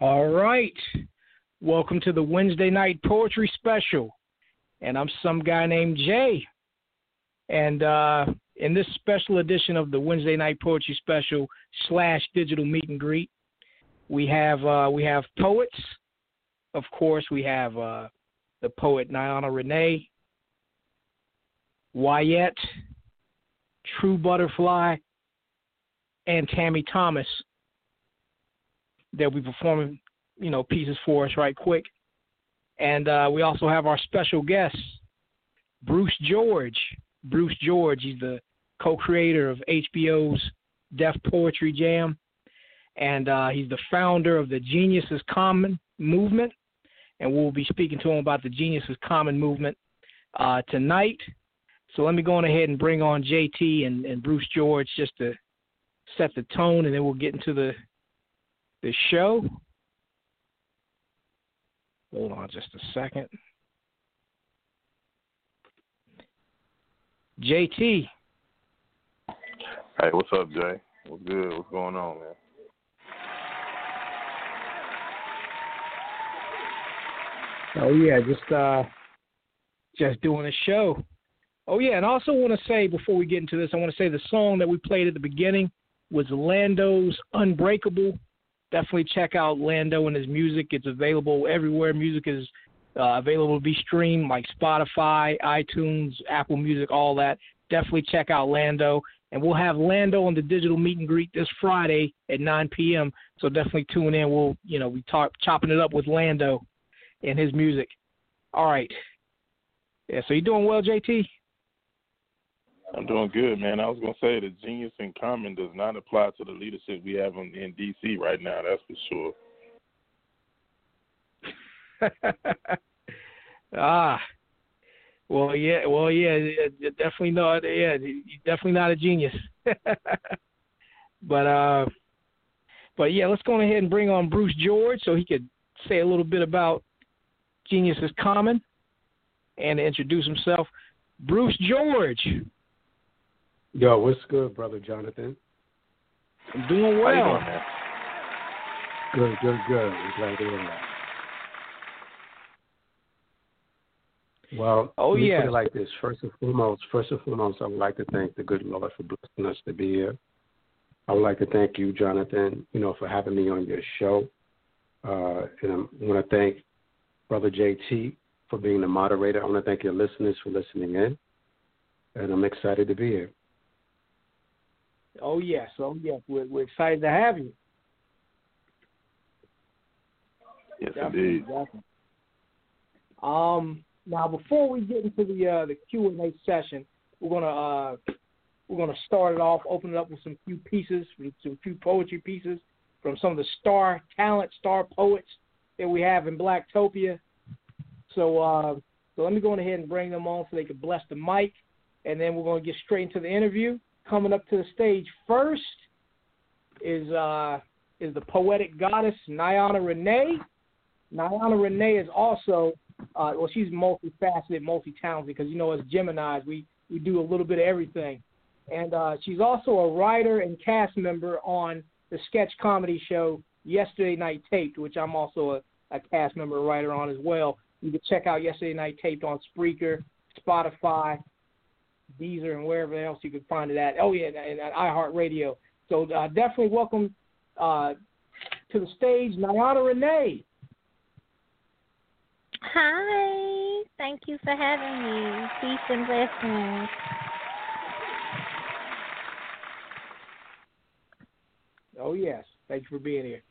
All right. Welcome to the Wednesday night poetry special. And I'm some guy named Jay. And uh, in this special edition of the Wednesday night poetry special slash digital meet and greet, we have uh, we have poets. Of course, we have uh, the poet Niana Renee, Wyatt, True Butterfly, and Tammy Thomas they'll be performing, you know, pieces for us right quick. And uh, we also have our special guest, Bruce George. Bruce George, he's the co-creator of HBO's Def Poetry Jam, and uh, he's the founder of the Genius is Common movement. And we'll be speaking to him about the Genius is Common movement uh, tonight. So let me go on ahead and bring on JT and, and Bruce George just to set the tone, and then we'll get into the the show. Hold on just a second. JT. Hey, what's up, Jay? What's good? What's going on, man? Oh yeah, just uh just doing a show. Oh yeah, and I also want to say before we get into this, I want to say the song that we played at the beginning was Lando's Unbreakable. Definitely check out Lando and his music. It's available everywhere. Music is uh, available to be streamed like Spotify, iTunes, Apple Music, all that. Definitely check out Lando. And we'll have Lando on the digital meet and greet this Friday at 9 p.m. So definitely tune in. We'll, you know, we talk chopping it up with Lando and his music. All right. Yeah. So you doing well, JT? I'm doing good, man. I was gonna say the genius in common does not apply to the leadership we have in, DC right now. That's for sure. ah, well, yeah, well, yeah, definitely not. Yeah, definitely not a genius. but uh, but yeah, let's go ahead and bring on Bruce George so he could say a little bit about Genius is Common and introduce himself. Bruce George. Yo, what's good, brother Jonathan? I'm doing well. Doing, good, good, good. I'm glad to hear that. Well, oh let me yeah. put it like this. First and foremost, first and foremost, I would like to thank the good Lord for blessing us to be here. I would like to thank you, Jonathan, you know, for having me on your show. Uh, and I want to thank Brother JT for being the moderator. I want to thank your listeners for listening in. And I'm excited to be here. Oh yes, oh yes, we're, we're excited to have you. Yes, definitely, indeed. Definitely. Um, now before we get into the uh, the Q and A session, we're gonna uh, we're gonna start it off, open it up with some few pieces, some few poetry pieces from some of the star talent, star poets that we have in Blacktopia. So uh, so let me go ahead and bring them on so they can bless the mic, and then we're gonna get straight into the interview coming up to the stage first is uh, is the poetic goddess Niana Renee. Niana Renee is also uh, well, she's multifaceted, multi-talented because you know as Gemini's we we do a little bit of everything, and uh, she's also a writer and cast member on the sketch comedy show Yesterday Night Taped, which I'm also a, a cast member writer on as well. You can check out Yesterday Night Taped on Spreaker, Spotify, Deezer, and wherever else you can find it at. Oh yeah, and, and iHeartRadio. So uh, definitely welcome uh, to the stage, Niana Renee. Hi, thank you for having me. Peace and blessings. Oh yes, thank you for being here.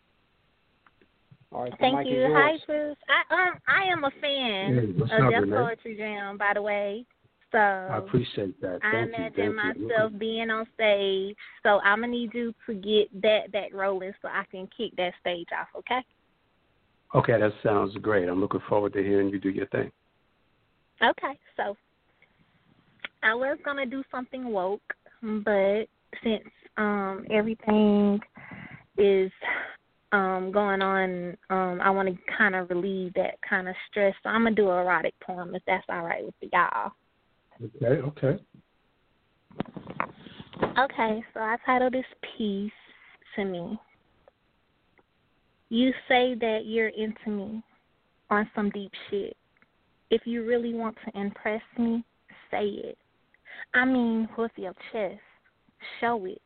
All right, Thank you. Hi, yours. Bruce. I um I am a fan Hey, of Def Poetry Jam, by the way. So I appreciate that. I Thank you. imagine you. myself being on stage. So I'm gonna need you to get that back rolling so I can kick that stage off, okay? Okay, that sounds great. I'm looking forward to hearing you do your thing. Okay, so I was gonna do something woke, but since um everything is um going on, um I want to kind of relieve that kind of stress. So I'm gonna do an erotic poem if that's all right with y'all. Okay, okay. Okay, so I titled this piece to me. You say that you're into me on some deep shit. If you really want to impress me, say it. I mean, with your chest, show it.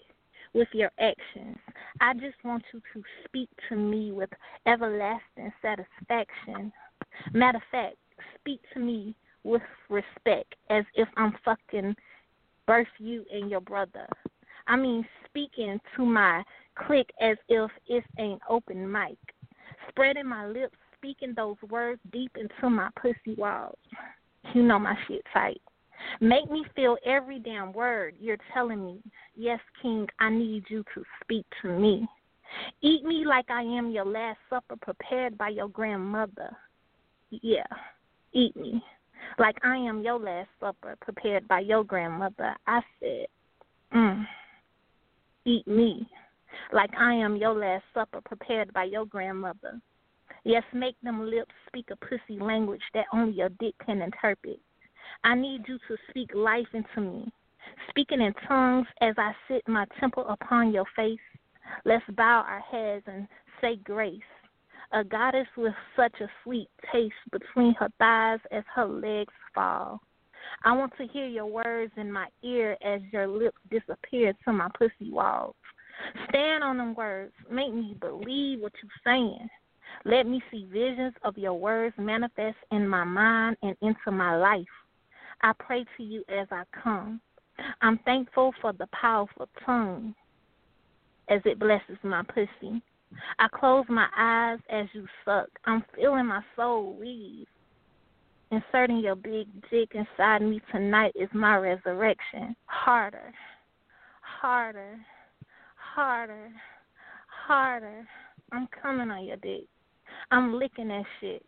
With your actions. I just want you to speak to me with everlasting satisfaction. Matter of fact, speak to me with respect as if I'm fucking birth you and your brother. I mean, speaking to my click as if it's an open mic. Spreading my lips, speaking those words deep into my pussy walls. You know my shit tight. Make me feel every damn word you're telling me. Yes, King, I need you to speak to me. Eat me like I am your last supper prepared by your grandmother. Yeah, eat me like I am your last supper prepared by your grandmother. I said, mm, eat me like I am your last supper prepared by your grandmother. Yes, make them lips speak a pussy language that only a dick can interpret. I need you to speak life into me, speaking in tongues as I sit my temple upon your face. Let's bow our heads and say grace. A goddess with such a sweet taste between her thighs as her legs fall. I want to hear your words in my ear as your lips disappear to my pussy walls. Stand on them words. Make me believe what you're saying. Let me see visions of your words manifest in my mind and into my life. I pray to you as I come. I'm thankful for the powerful tongue as it blesses my pussy. I close my eyes as you suck. I'm feeling my soul weave. Inserting your big dick inside me tonight is my resurrection. Harder, harder, harder, harder. I'm coming on your dick. I'm licking that shit.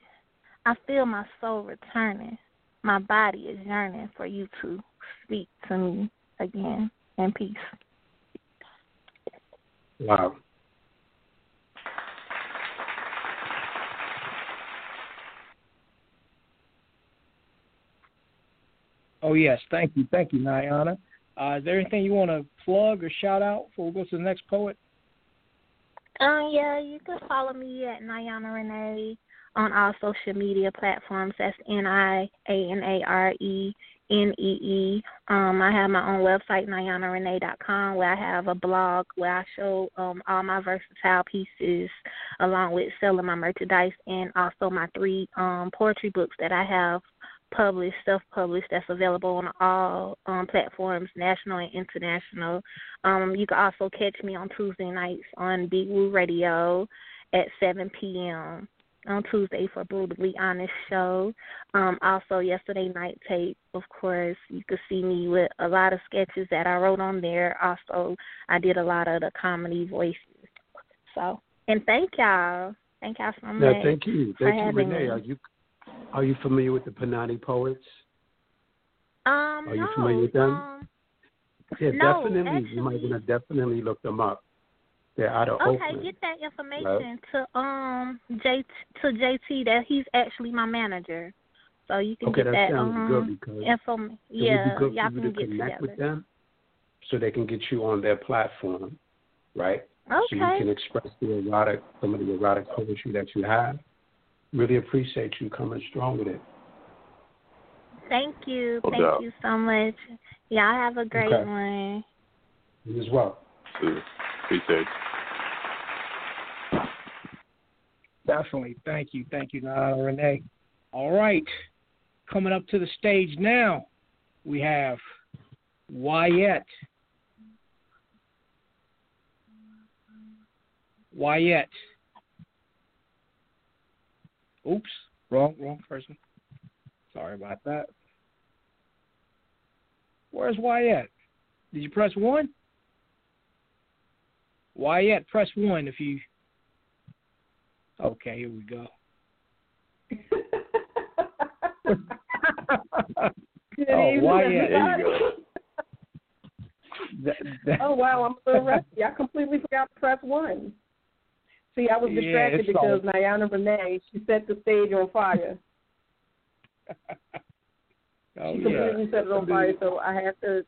I feel my soul returning. My body is yearning for you to speak to me again in peace. Wow. Oh yes, thank you, thank you, Niana. Uh, is there anything you want to plug or shout out before we go to the next poet? Um, yeah, you can follow me at Niana Renee on all social media platforms. That's N I A N A R E N E E. Um, I have my own website, NianaRenee.com, where I have a blog where I show um, all my versatile pieces along with selling my merchandise and also my three um, poetry books that I have published, self published, that's available on all um, platforms, national and international. Um, you can also catch me on Tuesday nights on Big Woo Radio at 7 p.m. on Tuesday for Brutally Honest Show. Um, also, yesterday night tape, of course, you could see me with a lot of sketches that I wrote on there. Also, I did a lot of the comedy voices. So, and thank y'all. Thank y'all so much. Yeah, thank you. Thank you, Renee. me. Are you are you familiar with the Panani poets? Um, Are you no, familiar with them? Um, Yeah, No, definitely. you might want to definitely look them up. They're out of Okay, Oakland. get that information to um J to JT that he's actually my manager. So you can Okay, get that that, sounds um good because Yeah, good y'all for you can to get connect together. with them so they can get you on their platform, right? Okay. So you can express the erotic, some of the erotic poetry that you have. Really appreciate you coming strong with it. Thank you. No Thank doubt. you so much. Y'all have a great Okay. one. You as well. Too. Appreciate you. Definitely. Thank you. Thank you, Nana Renee. All right. Coming up to the stage now, we have Wyatt. Wyatt. Oops. Wrong, wrong person. Sorry about that. Where's Wyatt? Did you press one? Wyatt, press one if you Okay, here we go. Oh, yeah, There you go. That- that- Oh wow, I'm so rusty. I completely forgot to press one. See, I was distracted it's because Niana Renee she set the stage on fire. oh, she yeah. completely set it on fire, so I had to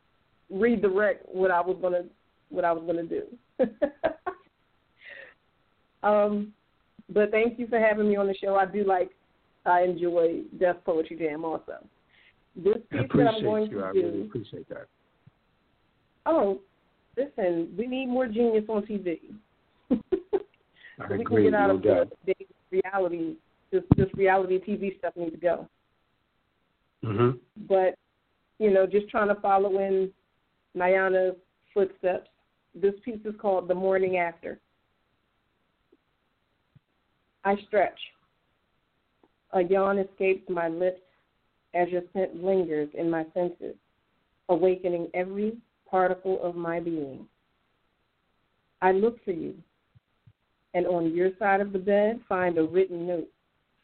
redirect what I was gonna what I was gonna do. um, but thank you for having me on the show. I do like I enjoy Def Poetry Jam also. This piece that I'm going you. to I do. really appreciate that. Oh, listen, we need more genius on TV. I so we agree, can get out no of doubt. the the reality. This this reality TV stuff needs to go. hmm But you know, just trying to follow in Niana's footsteps. This piece is called "The Morning After." I stretch. A yawn escapes my lips as your scent lingers in my senses, awakening every particle of my being. I look for you, and on your side of the bed find a written note,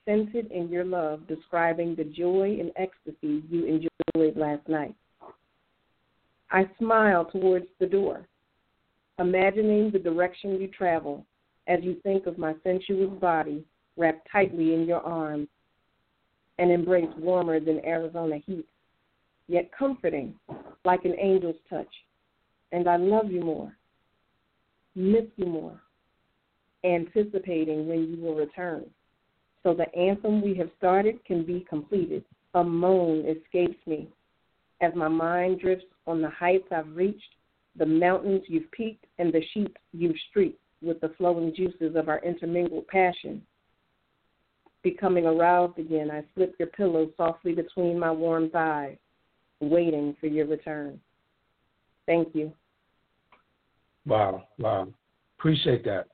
scented in your love, describing the joy and ecstasy you enjoyed last night. I smile towards the door, imagining the direction you travel as you think of my sensuous body wrapped tightly in your arms, an embrace warmer than Arizona heat, yet comforting like an angel's touch. And I love you more, miss you more, anticipating when you will return. So the anthem we have started can be completed. A moan escapes me as my mind drifts on the heights I've reached, the mountains you've peaked, and the sheep you've streaked with the flowing juices of our intermingled passion. Becoming aroused again, I slip your pillow softly between my warm thighs, waiting for your return. Thank you. Wow, wow. Appreciate that.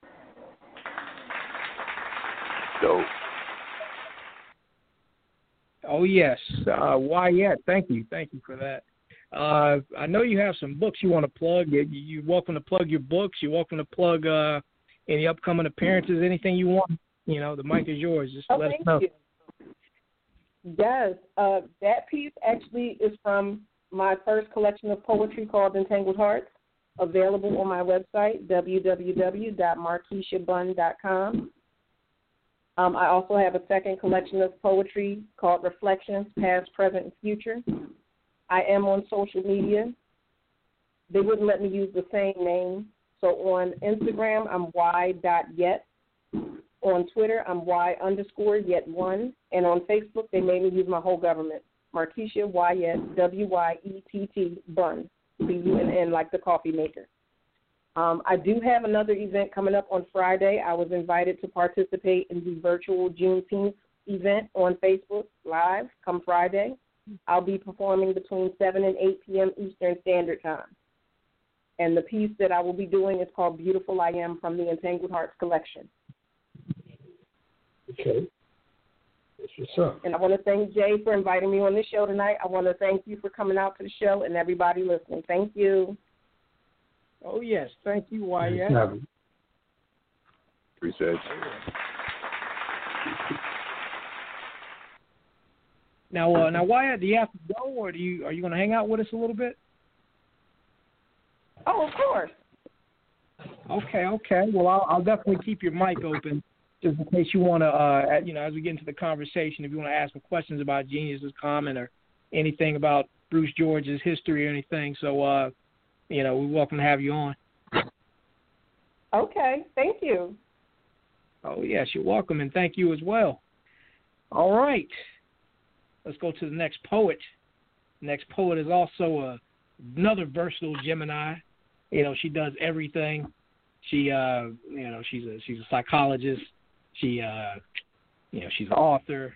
Dope. Oh yes, uh, Wyatt. Thank you, thank you for that. Uh, I know you have some books you want to plug. You- You're welcome to plug your books. You're welcome to plug uh, any upcoming appearances, anything you want. You know, the mic is yours. Just Oh, let us thank know. you. Yes, uh, that piece actually is from my first collection of poetry called Entangled Hearts, available on my website, www.markeishabun.com. Um, I also have a second collection of poetry called Reflections, Past, Present, and Future. I am on social media. They wouldn't let me use the same name. So on Instagram, I'm y.Wyett. On Twitter, I'm y underscore yet one. And on Facebook, they made me use my whole government. Markeisha yet W Y E T T Bunn B U N N like the coffee maker. Um, I do have another event coming up on Friday. I was invited to participate in the virtual Juneteenth event on Facebook Live come Friday. I'll be performing between 7 and 8 p.m. Eastern Standard Time. And the piece that I will be doing is called Beautiful I Am from the Entangled Hearts collection. Okay. That's what's up. And I want to thank Jay for inviting me on the show tonight. I want to thank you for coming out to the show and everybody listening. Thank you. Oh yes, thank you, Nice Wyatt. having. Appreciate it. Now, uh, now, Wyatt, do you have to go, or do you are you going to hang out with us a little bit? Oh, of course. Okay, okay. Well, I'll, I'll definitely keep your mic open just in case you want to, uh, you know, as we get into the conversation, if you want to ask some questions about Genius is Common or anything about Bruce George's history or anything. So, uh, you know, we're welcome to have you on. Okay. Thank you. Oh, yes, you're welcome, and thank you as well. All right. Let's go to the next poet. Next poet is also a, another versatile Gemini. You know, she does everything. She, uh, you know, she's a she's a psychologist. She, uh, you know, she's an author.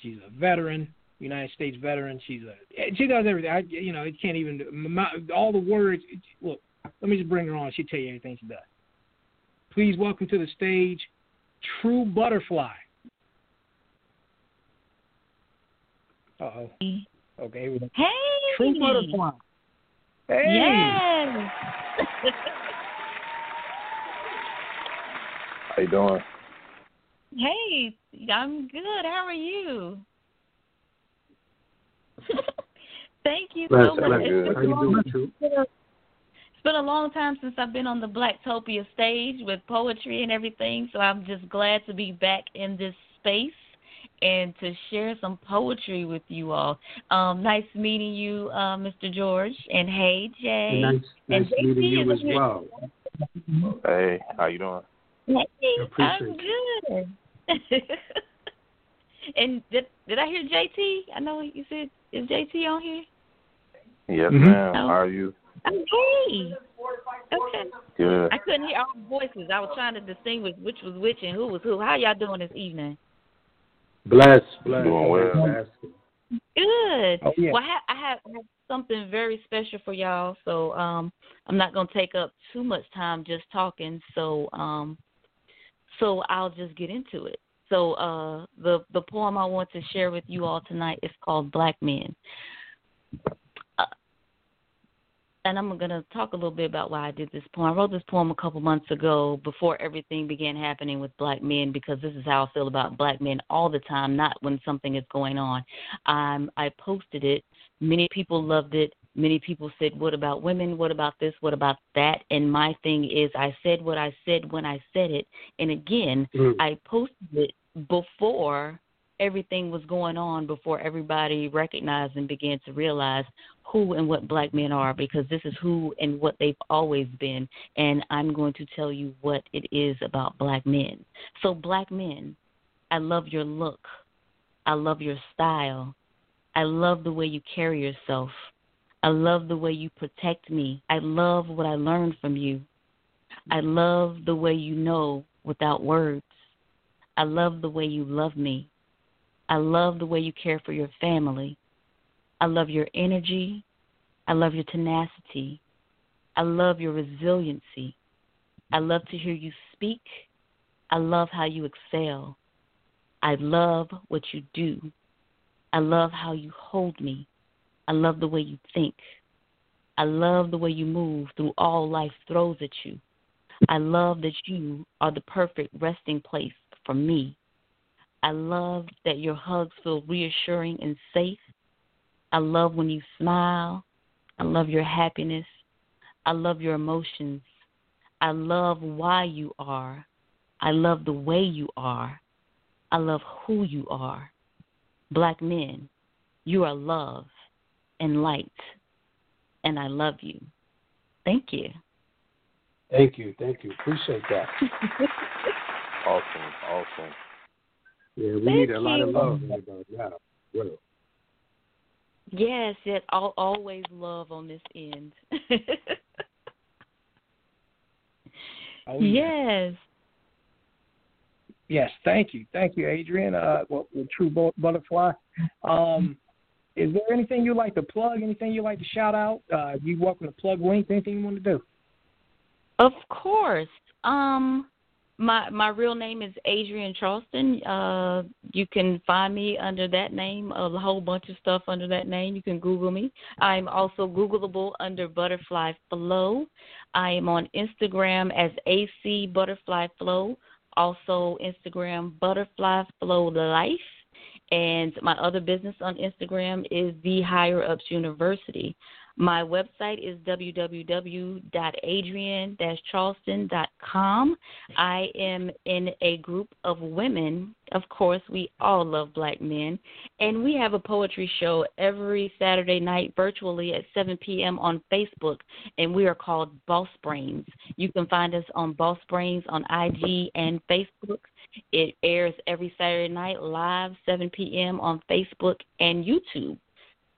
She's a veteran, United States veteran. She's a she does everything. I, you know, it can't even my, all the words. Look, let me just bring her on. She'll tell you everything she does. Please welcome to the stage, True Butterfly. Uh oh. Okay, here we go. Hey. True Butterfly. Hey. Yes. How you doing? hey, I'm good. How are you? Thank you so much. bless. It's been long- It's been a long time since I've been on the Blacktopia stage with poetry and everything, so I'm just glad to be back in this space and to share some poetry with you all. Um, nice meeting you, uh, Mr. George, and hey, Jay. Nice, nice And meeting you as well. Hey, how you doing? Hey, I'm good. and did did I hear JT? I know you said is JT on here? Yes, Mhm. ma'am. Oh. How are you? Hey. Okay. Good. I couldn't hear all the voices. I was trying to distinguish which was which and who was who. How y'all doing this evening? Bless, bless. Doing well. Thanks for asking. Good. Oh, yeah. Well, I have, I have I have something very special for y'all, so um, I'm not gonna take up too much time just talking. So um, so I'll just get into it. So uh, the the poem I want to share with you all tonight is called Black Men. Uh, and I'm going to talk a little bit about why I did this poem. I wrote this poem a couple months ago before everything began happening with black men because this is how I feel about black men all the time, not when something is going on. Um, I posted it. Many people loved it. many people said, What about women? What about this? What about that? And my thing is, I said what I said when I said it. And again, Mm. I posted it before everything was going on, before everybody recognized and began to realize who and what black men are, because this is who and what they've always been. And I'm going to tell you what it is about black men. So, black men, I love your look. I love your style. I love the way you carry yourself. I love the way you protect me. I love what I learned from you. I love the way you know without words. I love the way you love me. I love the way you care for your family. I love your energy. I love your tenacity. I love your resiliency. I love to hear you speak. I love how you excel. I love what you do. I love how you hold me. I love the way you think. I love the way you move through all life throws at you. I love that you are the perfect resting place for me. I love that your hugs feel reassuring and safe. I love when you smile. I love your happiness. I love your emotions. I love why you are. I love the way you are. I love who you are. Black men, you are love and light, and I love you. Thank you. Thank you, thank you. Appreciate that. Awesome, awesome. Yeah, we Thank need a lot of love right about now. Well, Yes, it al always love on this end. Oh, yes. Yes, thank you, thank you, Adrian. Uh, well, with True Butterfly. Um, is there anything you like to plug? Anything you like to shout out? Uh, you welcome to plug links. Anything you want to do? Of course. Um my my real name is Adrian Charleston. Uh you can find me under that name, a whole bunch of stuff under that name. You can Google me. I'm also Googleable under Butterfly Flow. I am on Instagram as AC Butterfly Flow, also Instagram Butterfly Flow Life. And my other business on Instagram is the Higher Ups University. My website is www.adrian-charleston.com. I am in a group of women. Of course, we all love black men. And we have a poetry show every Saturday night virtually at 7 p.m. on Facebook. And we are called Boss Brains. You can find us on Boss Brains on IG and Facebook. It airs every Saturday night live, 7 p.m. on Facebook and YouTube.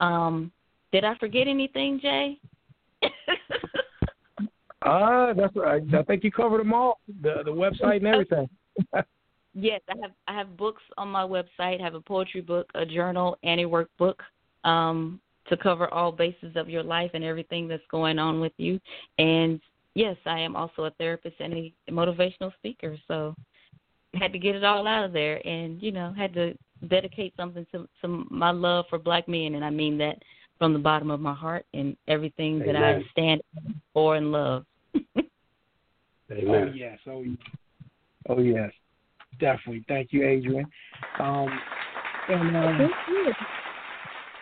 Um, did I forget anything, Jay? Uh, that's I, I think you covered them all. The the website and everything. yes, I have I have books on my website. I have a poetry book, a journal, and a workbook um, to cover all bases of your life and everything that's going on with you. And yes, I am also a therapist and a motivational speaker. So I had to get it all out of there, and you know, had to dedicate something to, to my love for black men, and I mean that from the bottom of my heart and everything that I stand for and love. Oh amen. yes, oh yes, oh yes, definitely. Thank you, Adrian. Um, and uh,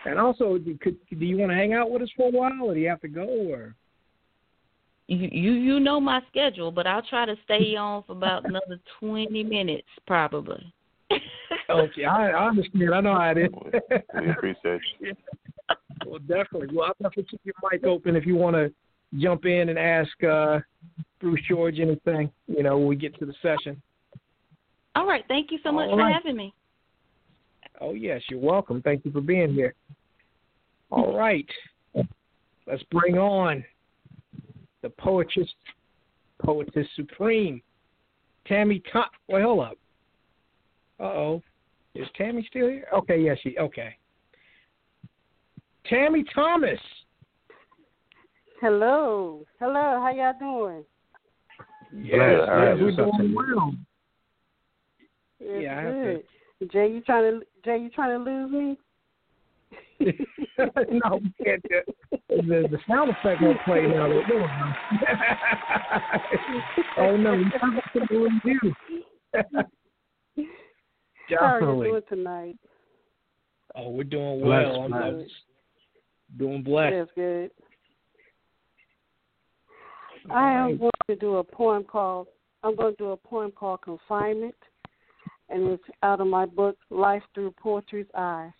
and also, do- could, do you want to hang out with us for a while, or do you have to go? Or you you you know my schedule, but I'll try to stay on for about another twenty minutes probably. okay, I, I understand. I know how it is. We appreciate you. Well, definitely. Well, I'll definitely keep your mic open if you want to jump in and ask uh, Bruce George anything. You know, when we get to the session. All right, thank you so much All for right. having me. Oh yes, you're welcome. Thank you for being here. All right, let's bring on the poetess, poetess supreme, Tammy. Tom- Wait, hold up. Uh oh, is Tammy still here? Okay, yes, she. Okay, Tammy Thomas. Hello. Hello. How y'all doing? Yes, Bless. All right, yes, we're what's up, doing well. It's Yeah, I to- good. Jay, you trying to Jay, you trying to lose me? no, we can't. do- The, the sound effect won't play now. Oh no, we have to lose you. How are you Definitely. doing tonight? Oh, we're doing Bless, well. I'm, bless. Doing blessed. That's good. I am going to do a poem called I'm going to do a poem called Confinement, and it's out of my book Life Through Poetry's Eyes.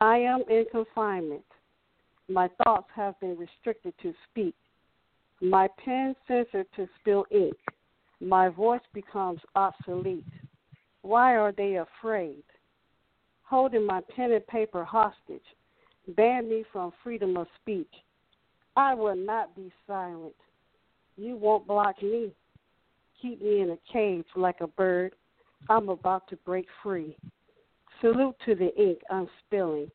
I am in confinement. My thoughts have been restricted to speak. My pen censored to spill ink. My voice becomes obsolete. Why are they afraid? Holding my pen and paper hostage, ban me from freedom of speech. I will not be silent. You won't block me. Keep me in a cage like a bird. I'm about to break free. Salute to the ink I'm spilling.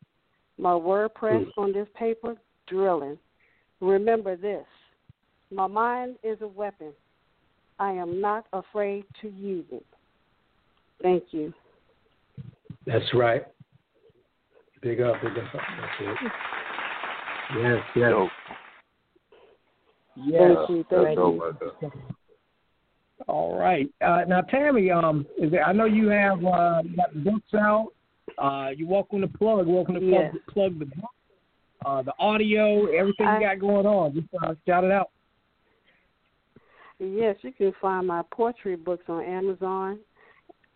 My word press hmm. on this paper, drilling. Remember this my mind is a weapon. I am not afraid to use it. Thank you. That's right. Big up, big up. That's it. Yes, yes. Dope. Yes. Thank you. Thank you. All right. Uh, now, Tammy, um, is there, I know you have uh, got the books out. Uh, you're welcome to plug. Welcome to plug, Yes. plug the book, uh, the audio, everything I- you got going on. Just uh, shout it out. Yes, you can find my poetry books on Amazon.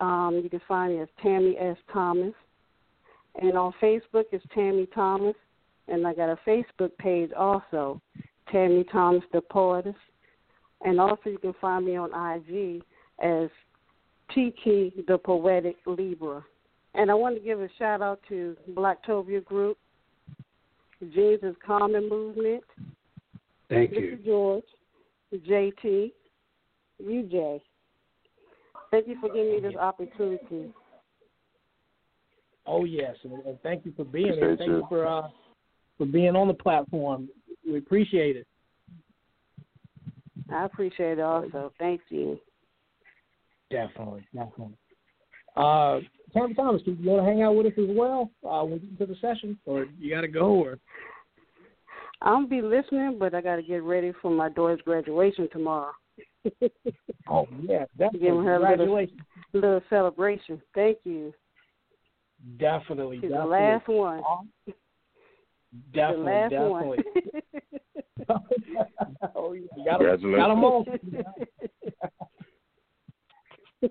Um, you can find me as Tammy S. Thomas. And on Facebook it's Tammy Thomas. And I got a Facebook page also, Tammy Thomas the Poetess. And also you can find me on IG as Tiki the Poetic Libra. And I want to give a shout out to Blacktopia Group, Jesus Common Movement, Thank you. Mr. George, JT, UJ. Thank you for giving me this opportunity. Oh yes, and, and thank you for being here. Thank you. you for uh, for being on the platform. We appreciate it. I appreciate it also. Thank you. Definitely, definitely. Uh, Tammy Thomas, do you want to hang out with us as well uh, we get into the session, or you got to go? Or I'll be listening, but I got to get ready for my daughter's graduation tomorrow. Oh yeah, definitely. Giving her a little, little celebration. Thank you. Definitely, She's the definitely. last one. Definitely, the last definitely. one. oh, yeah. You got 'em- got 'em all.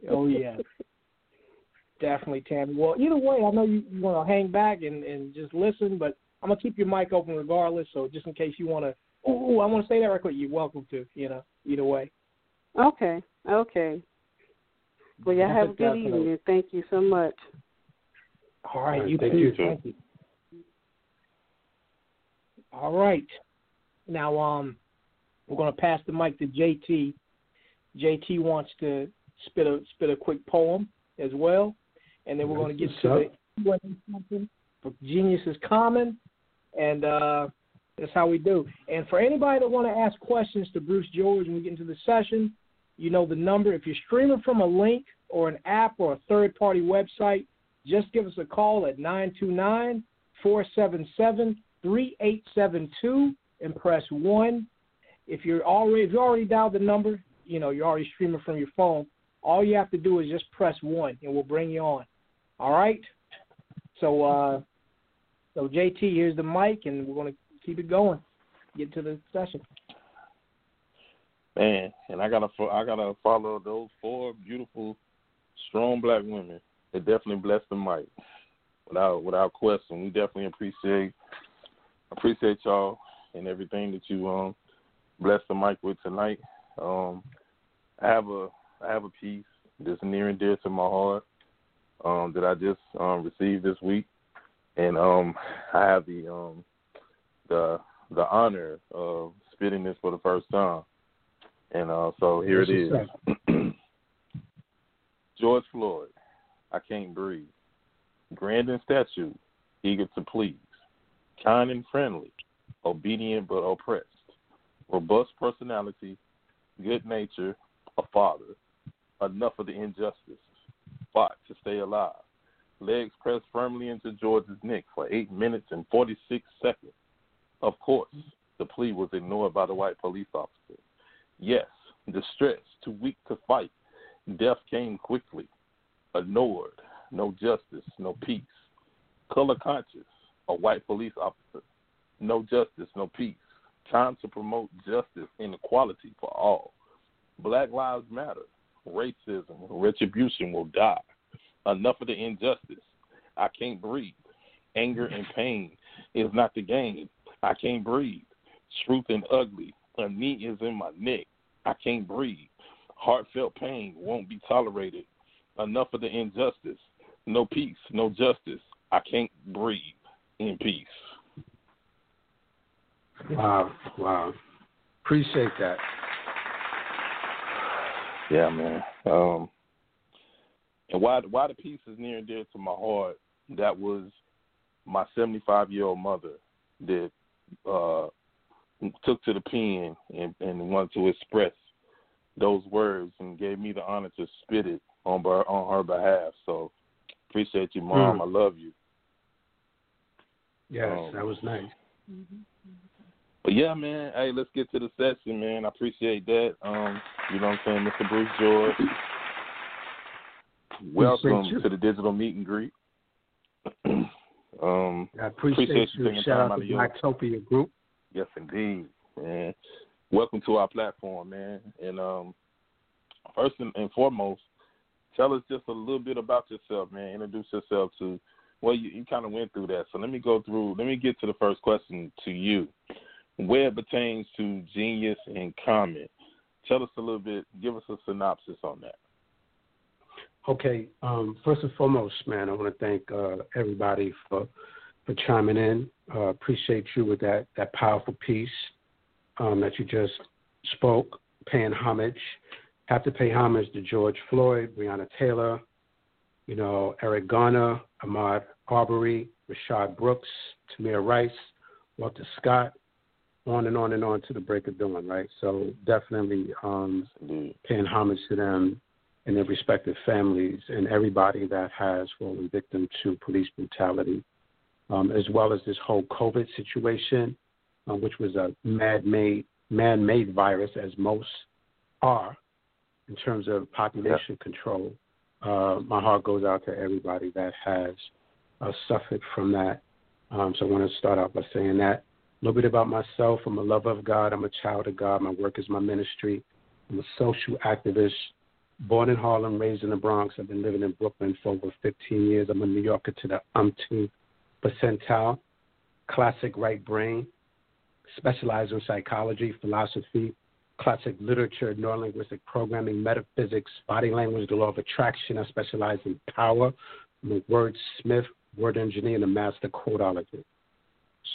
oh yeah, definitely, Tammy. Well, either way, I know you, you want to hang back and, and just listen, but I'm gonna keep your mic open regardless. So just in case you want to, oh, I want to say that right quick. You're welcome to. You know, either way. Okay, okay. Well, y'all have a good Definitely. evening. Thank you so much. All right, All right, you thank too. you. Thank you. All right. Now, um, we're going to pass the mic to JT. JT wants to spit a spit a quick poem as well, and then we're going to get to What's the Q&A something for Genius is Common, and uh, that's how we do. And for anybody that want to ask questions to Bruce George when we get into the session, you know the number. If you're streaming from a link or an app or a third party website, just give us a call at 929 477 3872 and press 1. If you're already if you already dialed the number, you know, you're already streaming from your phone, all you have to do is just press 1 and we'll bring you on. All right? So uh so JT, here's the mic and we're going to keep it going. Get to the session. Man, and I gotta I gotta follow those four beautiful, strong black women. They definitely blessed the mic, without without question. We definitely appreciate appreciate y'all and everything that you um blessed the mic with tonight. Um, I have a I have a piece that's near and dear to my heart um, that I just um, received this week, and um, I have the um, the the honor of spitting this for the first time. And uh, so here it What's is. George Floyd, I can't breathe. Grand in stature, eager to please. Kind and friendly, obedient but oppressed. Robust personality, good nature, a father. Enough of the injustice. Fought to stay alive. Legs pressed firmly into George's neck for 8 minutes and 46 seconds. Of course, the plea was ignored by the white police officer. Yes, distressed, too weak to fight. Death came quickly. Ignored. No justice, no peace. color conscious, a white police officer. No justice, no peace. Time to promote justice and equality for all. Black lives matter. Racism, retribution will die. Enough of the injustice. I can't breathe. Anger and pain is not the game. I can't breathe. Truth and ugly. A knee is in my neck. I can't breathe. Heartfelt pain won't be tolerated. Enough of the injustice. No peace, no justice. I can't breathe in peace. Wow, wow. Appreciate that. Yeah, man. Um, and why why the piece is near and dear to my heart. That was my 75 year old mother that uh, took to the pen and, and wanted to express those words and gave me the honor to spit it on her, on her behalf. So appreciate you, mom. Mm. I love you. Yes, Um, that was nice. But yeah, man. Hey, let's get to the session, man. I appreciate that. Um, you know what I'm saying, Mr. Bruce George. Welcome to the digital meet and greet. um, I appreciate, Appreciate you you. taking Shout time out out to of your- Blacktopia Group. Yes, indeed, man. Welcome to our platform, man. And um, first and, foremost, tell us just a little bit about yourself, man. Introduce yourself to. Well, you, you kind of went through that, so let me go through. Let me get to the first question to you, where it pertains to Genius is Common. Tell us a little bit. Give us a synopsis on that. Okay, um, first and foremost, man, I want to thank uh, everybody for for chiming in. Uh, appreciate you with that that powerful piece um, that you just spoke, paying homage. Have to pay homage to George Floyd, Breonna Taylor, you know, Eric Garner, Ahmaud Arbery, Rashad Brooks, Tamir Rice, Walter Scott, on and on and on to the break of dawn, right? So definitely um, paying homage to them and their respective families and everybody that has fallen victim to police brutality, um, as well as this whole COVID situation, uh, which was a man-made, man-made virus, as most are, in terms of population control. Uh, my heart goes out to everybody that has uh, suffered from that. Um, so I want to start out by saying that. A little bit about myself. I'm a lover of God. I'm a child of God. My work is my ministry. I'm a social activist. Born in Harlem, raised in the Bronx. I've been living in Brooklyn for over 15 years. I'm a New Yorker to the umpteenth percentile. Classic right brain. Specialize in psychology, philosophy, classic literature, neurolinguistic programming, metaphysics, body language, the law of attraction. I specialize in power. I'm a wordsmith, word engineer, and a master quotologist.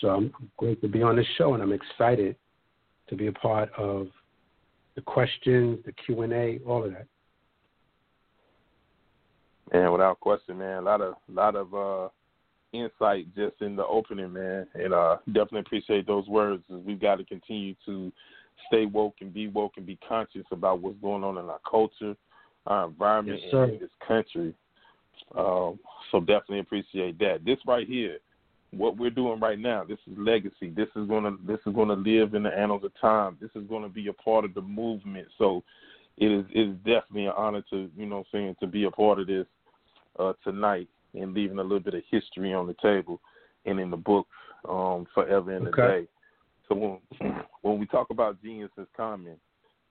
So I'm great to be on this show, and I'm excited to be a part of the questions, the Q and A, all of that. And without question, man, a lot of lot of uh insight just in the opening, man. And uh definitely appreciate those words we've got to continue to stay woke and be woke and be conscious about what's going on in our culture, our environment Yes, and in this country. Um, so definitely appreciate that. This right here, what we're doing right now, this is legacy. This is gonna this is gonna live in the annals of time. This is gonna be a part of the movement. So it is it is definitely an honor to, you know saying, to be a part of this uh tonight and leaving a little bit of history on the table and in the book um forever and a day. So when when we talk about Genius is Common,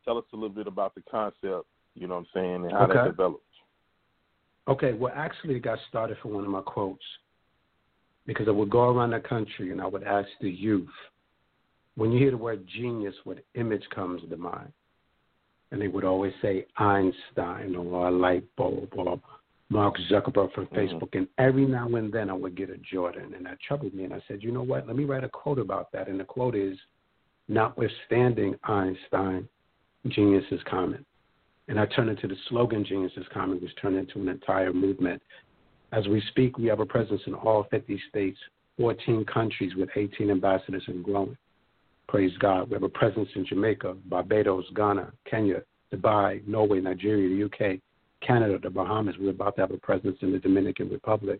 tell us a little bit about the concept, you know what I'm saying, and how that Okay. developed. Okay, well, actually, it got started from one of my quotes because I would go around the country and I would ask the youth, when you hear the word genius, what image comes to mind? And they would always say Einstein or a light bulb or Mark Zuckerberg from Mhm. Facebook. And every now and then I would get a Jordan. And that troubled me. And I said, you know what? Let me write a quote about that. And the quote is, notwithstanding Einstein, genius is common. And I turned into the slogan Genius is Common, which turned into an entire movement. As we speak, we have a presence in all 50 states, 14 countries with 18 ambassadors and growing. Praise God. We have a presence in Jamaica, Barbados, Ghana, Kenya, Dubai, Norway, Nigeria, the UK, Canada, the Bahamas. We're about to have a presence in the Dominican Republic.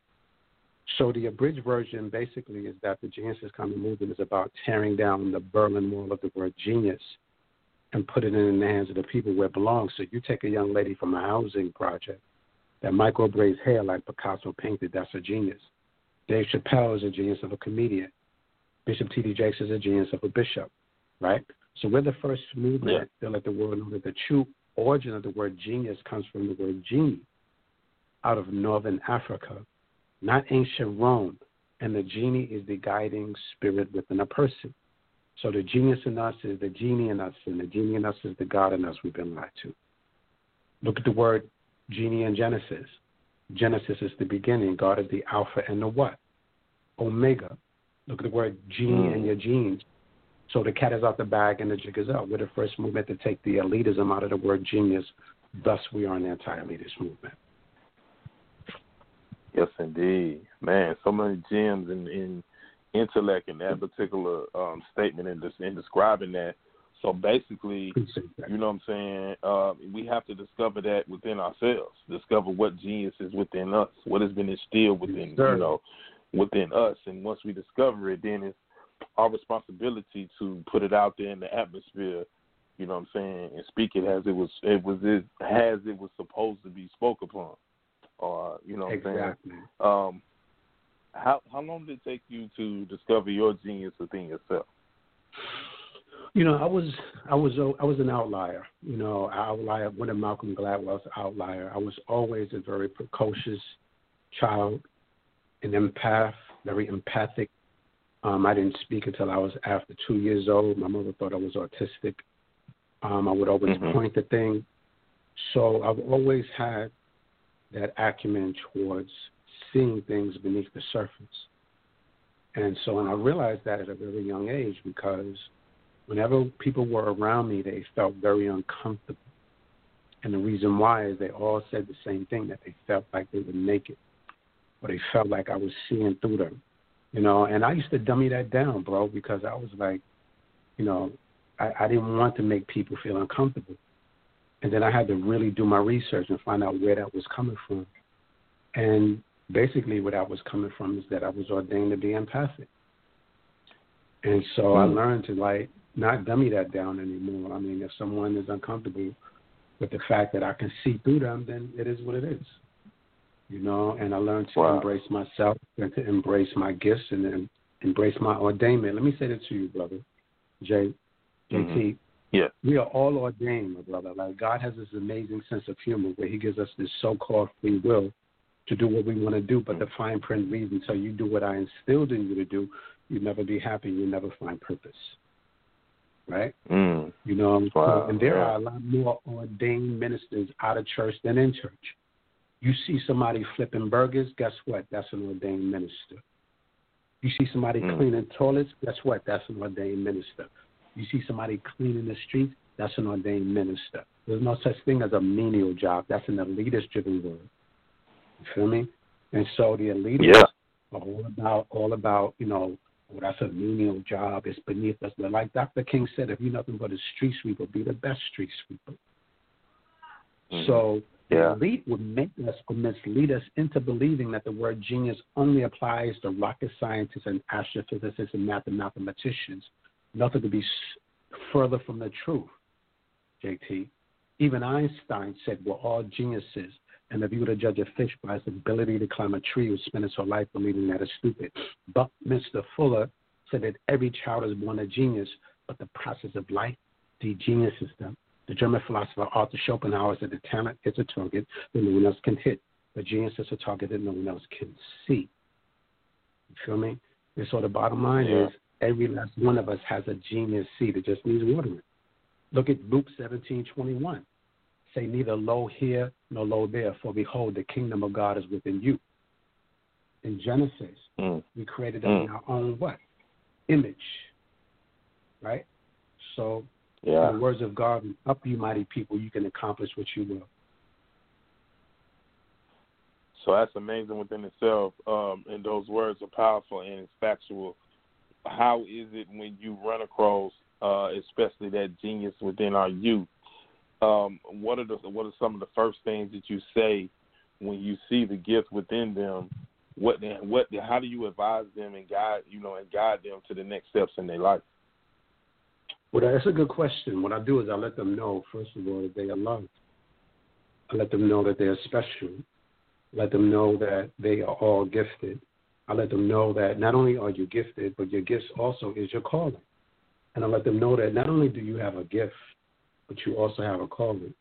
So the abridged version basically is that the Genius is Common movement is about tearing down the Berlin Wall of the word genius and put it in the hands of the people where it belongs. So you take a young lady from a housing project that microbraids hair like Picasso painted, that's a genius. Dave Chappelle is a genius of a comedian. Bishop T.D. Jakes is a genius of a bishop, right? So we're the first movement Yeah. to let the world know that the true origin of the word genius comes from the word genie out of northern Africa, not ancient Rome. And the genie is the guiding spirit within a person. So the genius in us is the genie in us, and the genie in us is the God in us we've been lied to. Look at the word genie in Genesis. Genesis is the beginning. God is the Alpha and the what? Omega. Look at the word genie in hmm. your genes. So the cat is out the bag and the jig is up. We're the first movement to take the elitism out of the word genius. Thus, we are an anti-elitist movement. Yes, indeed, man. So many gems in, in intellect in that particular um, statement and in, in describing that. So basically, you know what I'm saying? Uh, we have to discover that within ourselves. Discover what genius is within us, what has been instilled within sir. you know within us, and once we discover it, then it's our responsibility to put it out there in the atmosphere. You know what I'm saying, and speak it as it was it was it, as it was supposed to be spoke upon, or you know what I'm Exactly. saying. Um, how how long did it take you to discover your genius within yourself? You know, I was I was a- I was an outlier. You know, outlier. One of Malcolm Gladwell's outlier. I was always a very precocious child, an empath, very empathic. Um, I didn't speak until I was after two years old. My mother thought I was autistic. Um, I would always Mhm. point to things. So I've always had that acumen towards seeing things beneath the surface. And so, and I realized that at a very young age because whenever people were around me, they felt very uncomfortable. And the reason why is they all said the same thing that they felt like they were naked, or they felt like I was seeing through them, you know. And I used to dummy that down, bro, because I was like, you know, I, I didn't want to make people feel uncomfortable. And then I had to really do my research and find out where that was coming from. And basically, where that was coming from is that I was ordained to be empathic. And so I Mm. learned to like not dummy that down anymore. I mean, if someone is uncomfortable with the fact that I can see through them, then it is what it is. You know, and I learned to Wow. embrace myself and to embrace my gifts and then embrace my ordainment. Let me say that to you, brother, Jay, JT. Mhm. Yeah. We are all ordained, my brother. Like God has this amazing sense of humor where He gives us this so-called free will to do what we want to do, but the fine print reads until you do what I instilled in you to do, you never be happy. You never find purpose. Right? Mm. You know, Wow, and there yeah. are a lot more ordained ministers out of church than in church. You see somebody flipping burgers, guess what? That's an ordained minister. You see somebody Mm. cleaning toilets, guess what? That's an ordained minister. You see somebody cleaning the streets, that's an ordained minister. There's no such thing as a menial job. That's an elitist driven word. You feel me? And so the elitists Yeah. are all about all about, you know, well, that's a menial job, it's beneath us. But like Dr. King said, if you're nothing but a street sweeper, be the best street sweeper. Mhm. So Yeah. the elite would make us or mislead us into believing that the word genius only applies to rocket scientists and astrophysicists and math- mathematicians. Nothing could be further from the truth, JT. Even Einstein said we're all geniuses, and if you were to judge a fish by its ability to climb a tree, you'd spend its whole life believing that it's stupid. But Mr. Fuller said that every child is born a genius, but the process of life de-geniuses them. The German philosopher Arthur Schopenhauer said the talent is a target that no one else can hit. The genius is a target that no one else can see. You feel me? And so the bottom line Yeah. is every last one of us has a genius seed. It just needs watering. Look at Luke seventeen twenty one. Say neither lo here nor lo there, for behold, the kingdom of God is within you. In Genesis, Mm. we created Mm. in our own what? Image. Right? So Yeah. the words of God, up you mighty people, you can accomplish what you will. So that's amazing within itself. Um, and those words are powerful and it's factual. How is it when you run across, uh, especially that genius within our youth? Um, what are the what are some of the first things that you say when you see the gift within them? What what how do you advise them and guide you know and guide them to the next steps in their life? Well, that's a good question. What I do is I let them know, first of all, that they are loved. I let them know that they are special. Let them know that they are all gifted. I let them know that not only are you gifted, but your gifts also is your calling. And I let them know that not only do you have a gift, but you also have a calling.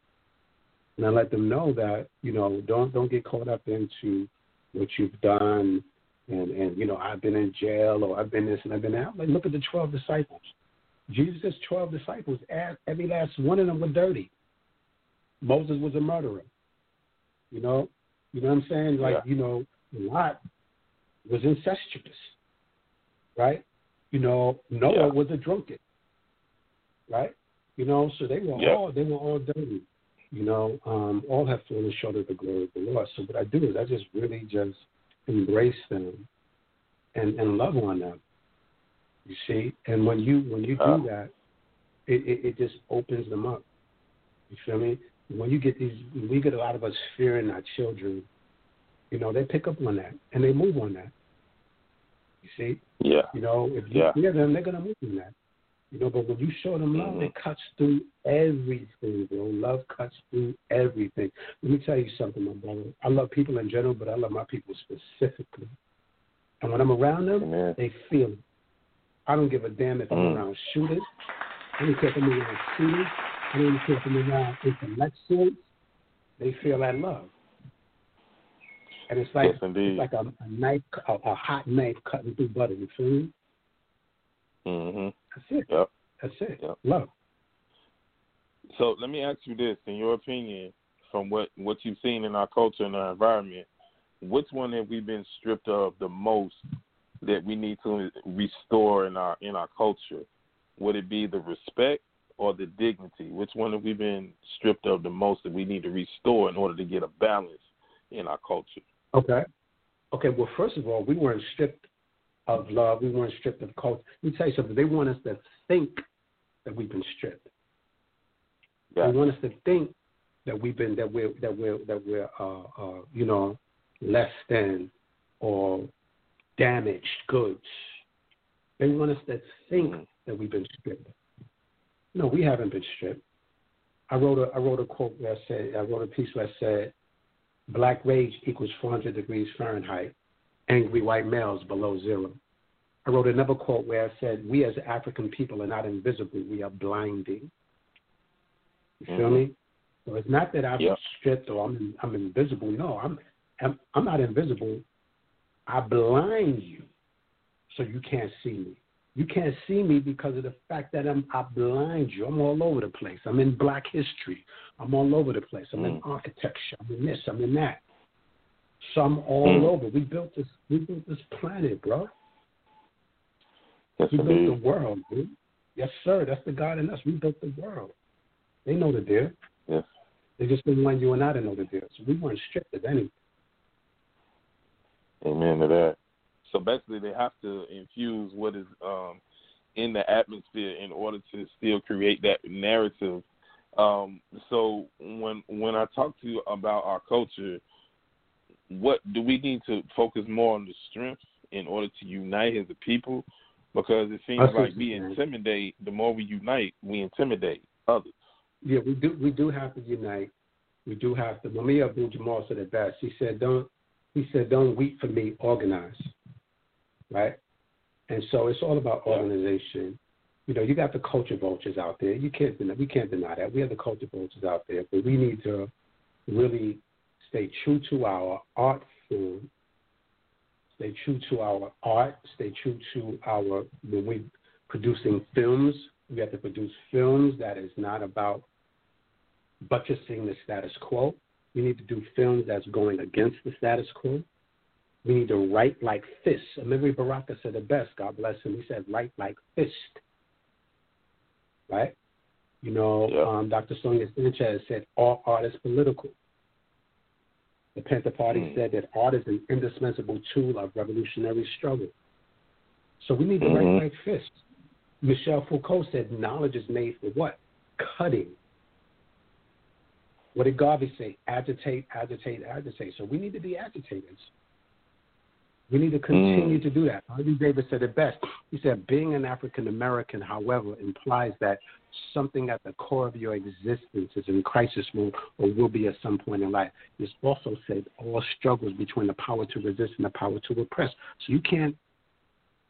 And I let them know that, you know, don't don't get caught up into what you've done and, and you know, I've been in jail or I've been this and I've been that. Like look at the twelve disciples. Jesus' twelve disciples, every last one of them were dirty. Moses was a murderer. You know, you know what I'm saying? Like, Yeah. you know, Lot was incestuous, right? You know, Noah Yeah. was a drunkard, right? You know, so they were Yeah. all they were all dirty. You know, um, all have fallen short of the glory of the Lord. So what I do is I just really just embrace them and and love on them. You see, and when you when you do Uh. that, it, it it just opens them up. You feel me? When you get these, we get a lot of us fearing our children. You know, they pick up on that and they move on that. You see, Yeah. you know, if you Yeah. fear them, they're gonna move on that. You know, but when you show them love, it cuts through everything, bro. Love cuts through everything. Let me tell you something, my brother. I love people in general, but I love my people specifically. And when I'm around them, Amen. they feel it. I don't give a damn if I'm Mm. around shooters. I don't care if I'm around shooters. I don't care if I'm around intellectuals. They feel that love. And it's like Yes, it's like a, a knife, a, a hot knife cutting through butter. You feel me? hmm That's it. Yep. That's it. Yep. Love. So let me ask you this: in your opinion, from what what you've seen in our culture and our environment, which one have we been stripped of the most that we need to restore in our in our culture? Would it be the respect or the dignity? Which one have we been stripped of the most that we need to restore in order to get a balance in our culture? Okay. Okay. Well, first of all, we weren't stripped of love. We weren't stripped of culture. Let me tell you something. They want us to think that we've been stripped. Yeah. They want us to think that we've been that we're that we're that we're uh, uh, you know less than or damaged goods. They want us to think Mhm. that we've been stripped. No, we haven't been stripped. I wrote a I wrote a quote where I said I wrote a piece where I said black rage equals 400 degrees Fahrenheit, angry white males below zero. I wrote another quote where I said we as African people are not invisible, we are blinding. You feel Mhm. me? So it's not that I'm Yep. stripped or I'm I'm invisible. No, I'm I'm I'm not invisible. I blind you so you can't see me. You can't see me because of the fact that I'm I blind you. I'm all over the place. I'm in black history. I'm all over the place. I'm in Mm. architecture. I'm in this, I'm in that. So I'm all Mm. over. We built this we built this planet, bro. Yes, We built the world, dude. Yes, sir. That's the God in us. We built the world. They know the deal. Yes. They just didn't want you and I to know the deal. So we weren't stripped of anything. Amen to that. So basically, they have to infuse what is um, in the atmosphere in order to still create that narrative. Um, so when when I talk to you about our culture, what do we need to focus more on the strengths in order to unite as a people? Because it seems see like we intimidate. The more we unite, we intimidate others. Yeah, we do. We do have to unite. We do have to. Mumia Abu Jamal said it best. He said, "Don't." He said, "Don't weep for me. Organize." Right. And so it's all about organization. You know, you got the culture vultures out there. You can't deny. We can't deny that. We have the culture vultures out there, but we need to really stay true to our art form. Stay true to our art. Stay true to our when we producing films. We have to produce films that is not about buttressing the status quo. We need to do films that's going against the status quo. We need to write like fists. Amiri Baraka said it best. God bless him. He said, write like fist. Right? You know, Yeah. um, Dr. Sonia Sanchez said, all art is political. The Panther Party Mm. said that art is an indispensable tool of revolutionary struggle. So we need to Mhm. write like fists. Michel Foucault said knowledge is made for what? Cutting. What did Garvey say? Agitate, agitate, agitate. So we need to be agitators. We need to continue mm. to do that. R.D. Davis said it best. He said, being an African American, however, implies that something at the core of your existence is in crisis mode or will be at some point in life. He also said all struggles between the power to resist and the power to oppress. So you can't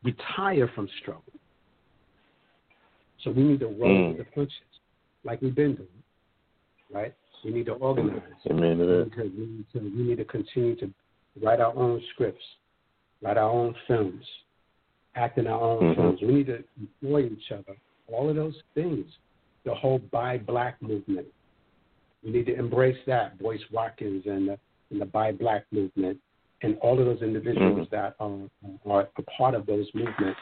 retire from struggle. So we need to roll mm. with the punches like we've been doing, right? We need to organize. Amen to that. Because we need to, we need to continue to write our own scripts, write our own films, act in our own mm-hmm. films. We need to employ each other. All of those things. The whole Buy Black movement. We need to embrace that. Boyce Watkins and the, and the Buy Black movement, and all of those individuals mm-hmm. that are, are a part of those movements.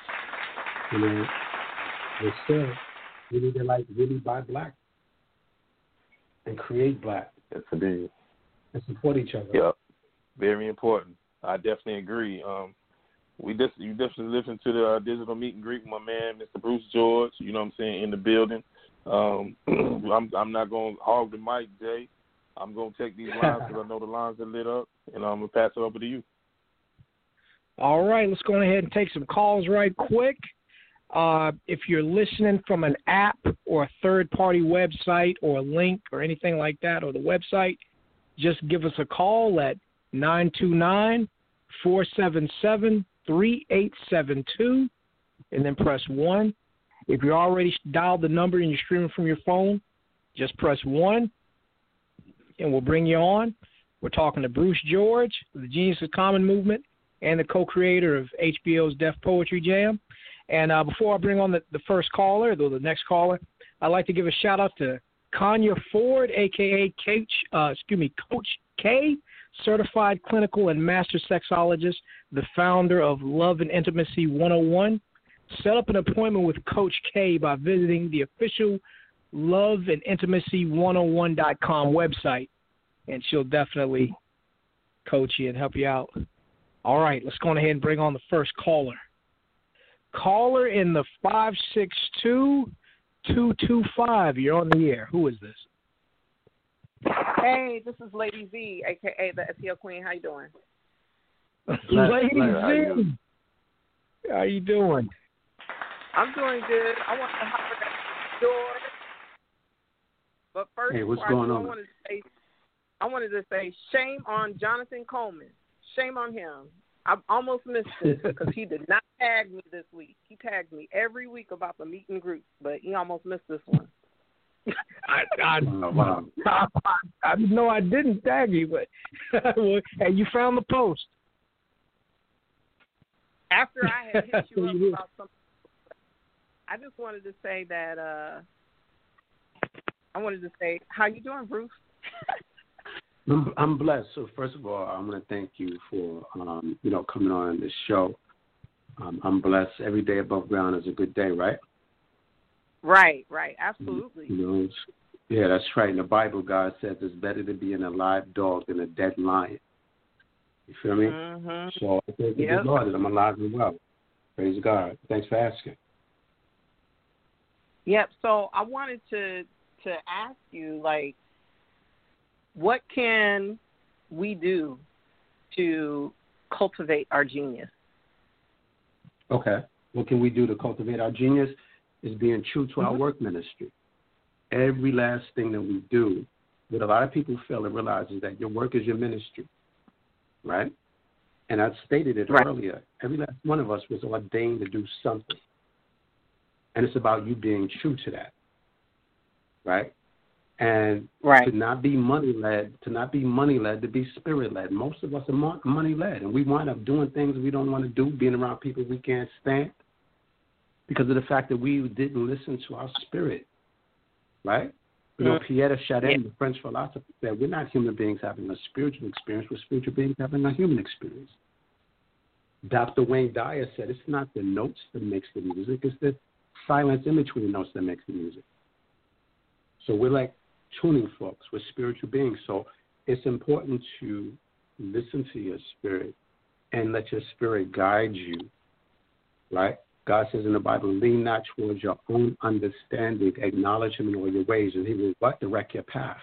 You know, still we need to like really buy black and create black. Yes, indeed. And support each other. Yep. Very important. I definitely agree. Um, we just you definitely listen to the uh, digital meet and greet with my man, Mr. Bruce George. You know what I'm saying in the building. Um, I'm I'm not going to hog the mic, Jay. I'm going to take these lines because I know the lines are lit up, and I'm going to pass it over to you. All right, let's go ahead and take some calls right quick. Uh, if you're listening from an app or a third party website or a link or anything like that, or the website, just give us a call at 929 477 3872 and then press 1. If you already dialed the number and you're streaming from your phone, just press 1 and we'll bring you on. We're talking to Bruce George, the Genius is Common Movement, and the co creator of HBO's Def Poetry Jam. And uh, before I bring on the, the first caller, the, the next caller, I'd like to give a shout out to Kanya Ford, aka Coach, uh, excuse me, Coach K, certified clinical and master sexologist, the founder of Love and Intimacy 101. Set up an appointment with Coach K by visiting the official Love and Intimacy 101.com website, and she'll definitely coach you and help you out. All right, let's go ahead and bring on the first caller. Caller in the 562 225. You're on the air. Who is this? Hey, this is Lady Z, aka the SEO Queen. How you doing? Lady Z. How you doing? I'm doing good. I want to hop at the door. But first, hey, what's going I, on? I wanted to say, I wanted to say, shame on Jonathan Coleman. Shame on him. I almost missed this because he did not tag me this week. He tagged me every week about the meet and group, but he almost missed this one. I, I, I, I, I know I didn't tag you, but hey, you found the post. After I had hit you up about something, I just wanted to say that uh I wanted to say, how you doing, Bruce? I'm, I'm blessed. So first of all, I want to thank you for um, you know coming on this show. Um, I'm blessed. Every day above ground is a good day, right? Right, right, absolutely. You know, yeah, that's right. In the Bible, God says it's better to be an alive dog than a dead lion. You feel me? Mm-hmm. So I thank yep. the Lord that I'm alive and well. Praise God. Thanks for asking. Yep. So I wanted to to ask you, like, what can we do to cultivate our genius? Okay. What can we do to cultivate our genius is being true to mm-hmm. our work ministry. Every last thing that we do, what a lot of people fail to realize is that your work is your ministry, right? And I stated it right. earlier. Every last one of us was ordained to do something. And it's about you being true to that, right? And right. to not be money led, to not be money led, to be spirit led. Most of us are money led, and we wind up doing things we don't want to do, being around people we can't stand, because of the fact that we didn't listen to our spirit, right? You know, mm. Pierre Chardin, yeah. the French philosopher, said we're not human beings having a spiritual experience, we're spiritual beings having a human experience. Dr. Wayne Dyer said it's not the notes that makes the music, it's the silence in between the notes that makes the music. So we're like tuning folks. We're spiritual beings. So it's important to listen to your spirit and let your spirit guide you. Right? God says in the Bible, lean not towards your own understanding, acknowledge him in all your ways, and he will what? Direct your path.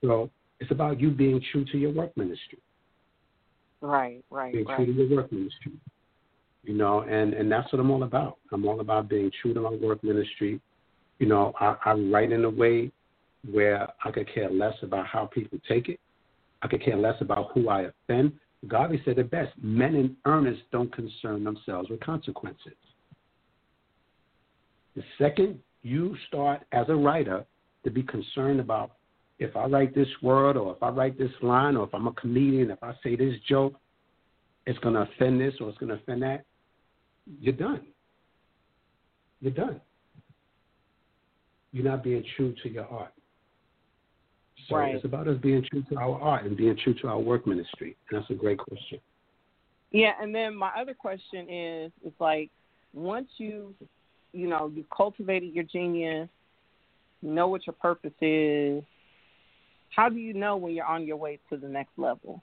So it's about you being true to your work ministry. Right, right, being right. true to your work ministry. You know, and and that's what I'm all about. I'm all about being true to my work ministry. You know, I, I write in a way where I could care less about how people take it. I could care less about who I offend. Garvey said it best: men in earnest don't concern themselves with consequences. The second you start as a writer to be concerned about if I write this word or if I write this line or if I'm a comedian, if I say this joke, it's going to offend this or it's going to offend that, you're done. You're done. You're not being true to your art. So Right. it's about us being true to our art and being true to our work ministry. And that's a great question. Yeah, and then my other question is, it's like once you, you know, you've cultivated your genius, you know what your purpose is. How do you know when you're on your way to the next level?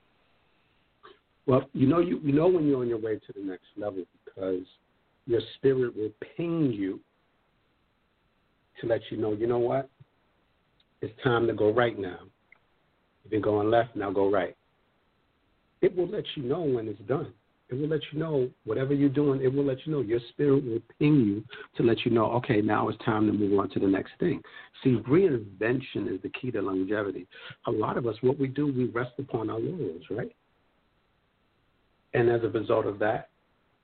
Well, you know you you know when you're on your way to the next level because your spirit will ping you to let you know, you know what? It's time to go right now. You've been going left, now go right. It will let you know when it's done. It will let you know whatever you're doing, it will let you know. Your spirit will ping you to let you know, okay, now it's time to move on to the next thing. See, reinvention is the key to longevity. A lot of us, what we do, we rest upon our laurels, right? And as a result of that,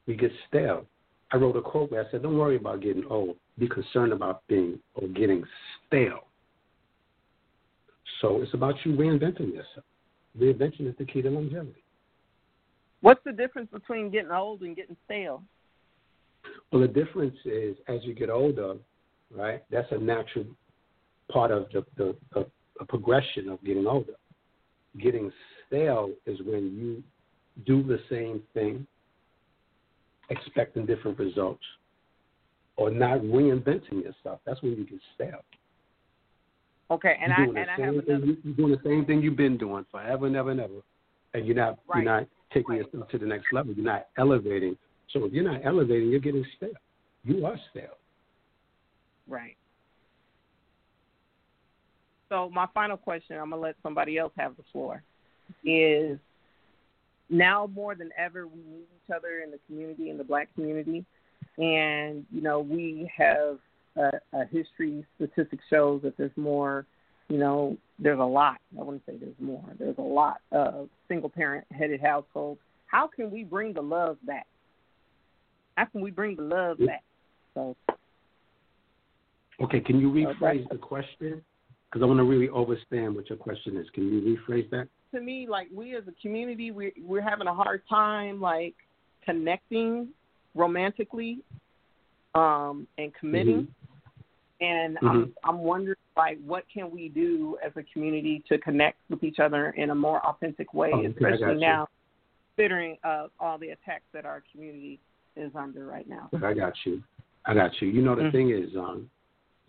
we get stale. I wrote a quote where I said, Don't worry about getting old. Be concerned about being or getting stale. So it's about you reinventing yourself. Reinvention is the key to longevity. What's the difference between getting old and getting stale? Well, the difference is as you get older, right? That's a natural part of the, the, the, the progression of getting older. Getting stale is when you do the same thing, expecting different results, or not reinventing yourself. That's when you get stale. Okay, and you're I and I have thing, another. you- You're doing the same thing you've been doing forever and ever and ever, and you're not Right. you're not taking Right. yourself to the next level. You're not elevating. So if you're not elevating, you're getting stale. You are stale. Right. So my final question, I'm gonna let somebody else have the floor, is now more than ever we need each other in the community, in the black community, and you know we have a, a history. Statistics shows that there's more. You know, there's a lot. I wouldn't say there's more. There's a lot of single parent headed households. How can we bring the love back? How can we bring the love back? So Okay, can you rephrase the question? Because I want to really understand what your question is. Can you rephrase that? to me, like we as a community, we're we're having a hard time like connecting romantically, um, and committing. And I'm Mhm. I'm wondering like what can we do as a community to connect with each other in a more authentic way, Oh, especially now, considering uh, all the attacks that our community is under right now. I got you. I got you. You know the Mhm. thing is, um,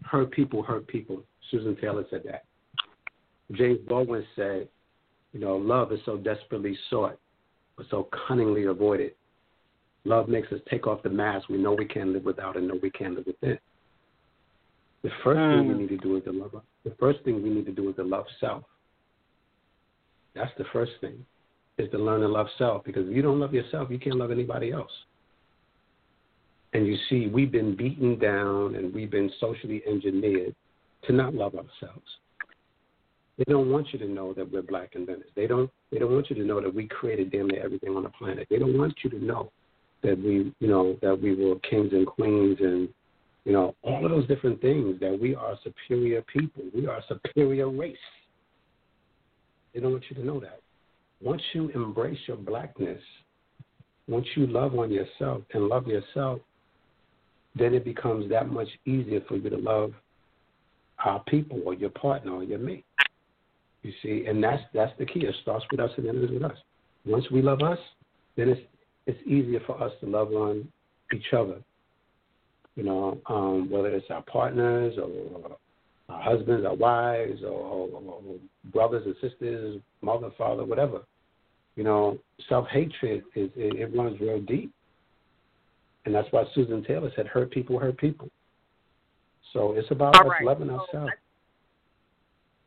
hurt people hurt people. Susan Taylor said that. James Baldwin said, you know, love is so desperately sought, but so cunningly avoided. Love makes us take off the mask we know we can't live without and know we can't live within. The first thing we Mm. need to do is to love. The first thing we need to do is to love self. That's the first thing, is to learn to love self. Because if you don't love yourself, you can't love anybody else. And you see, we've been beaten down and we've been socially engineered to not love ourselves. They don't want you to know that we're black and inventors. They don't. They don't want you to know that we created damn near everything on the planet. They don't want you to know that we, you know, that we were kings and queens and, you know, all of those different things. That we are superior people. We are a superior race. They don't want you to know that. Once you embrace your blackness, once you love on yourself and love yourself, then it becomes that much easier for you to love our people or your partner or your mate. You see, and that's that's the key. It starts with us and ends with us. Once we love us, then it's it's easier for us to love on each other. You know, um, whether it's our partners or our husbands, our wives, or, or, or brothers and sisters, mother, father, whatever. You know, self hatred is it, it runs real deep, and that's why Susan Taylor said, "Hurt people, hurt people." So it's about All us right, loving so ourselves.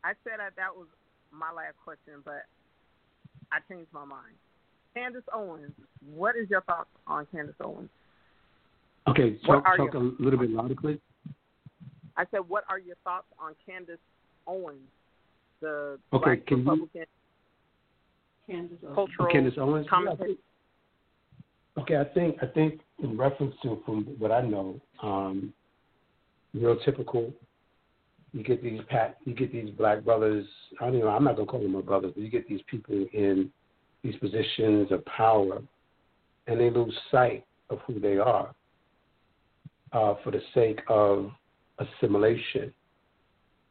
I said that that was my last question, but I changed my mind. Candace Owens. What is your thoughts on Candace Owens? Okay, talk, talk your- a little bit louder, please. I said, what are your thoughts on Candace Owens, the Okay, Black can you- Republican Candace Owens. cultural Candace Owens. commentator? Okay, I think I think in reference to from what I know, um, real typical. You get these pat, you get these black brothers. I don't know. I'm not gonna call them my brothers, but you get these people in these positions of power, and they lose sight of who they are uh, for the sake of assimilation.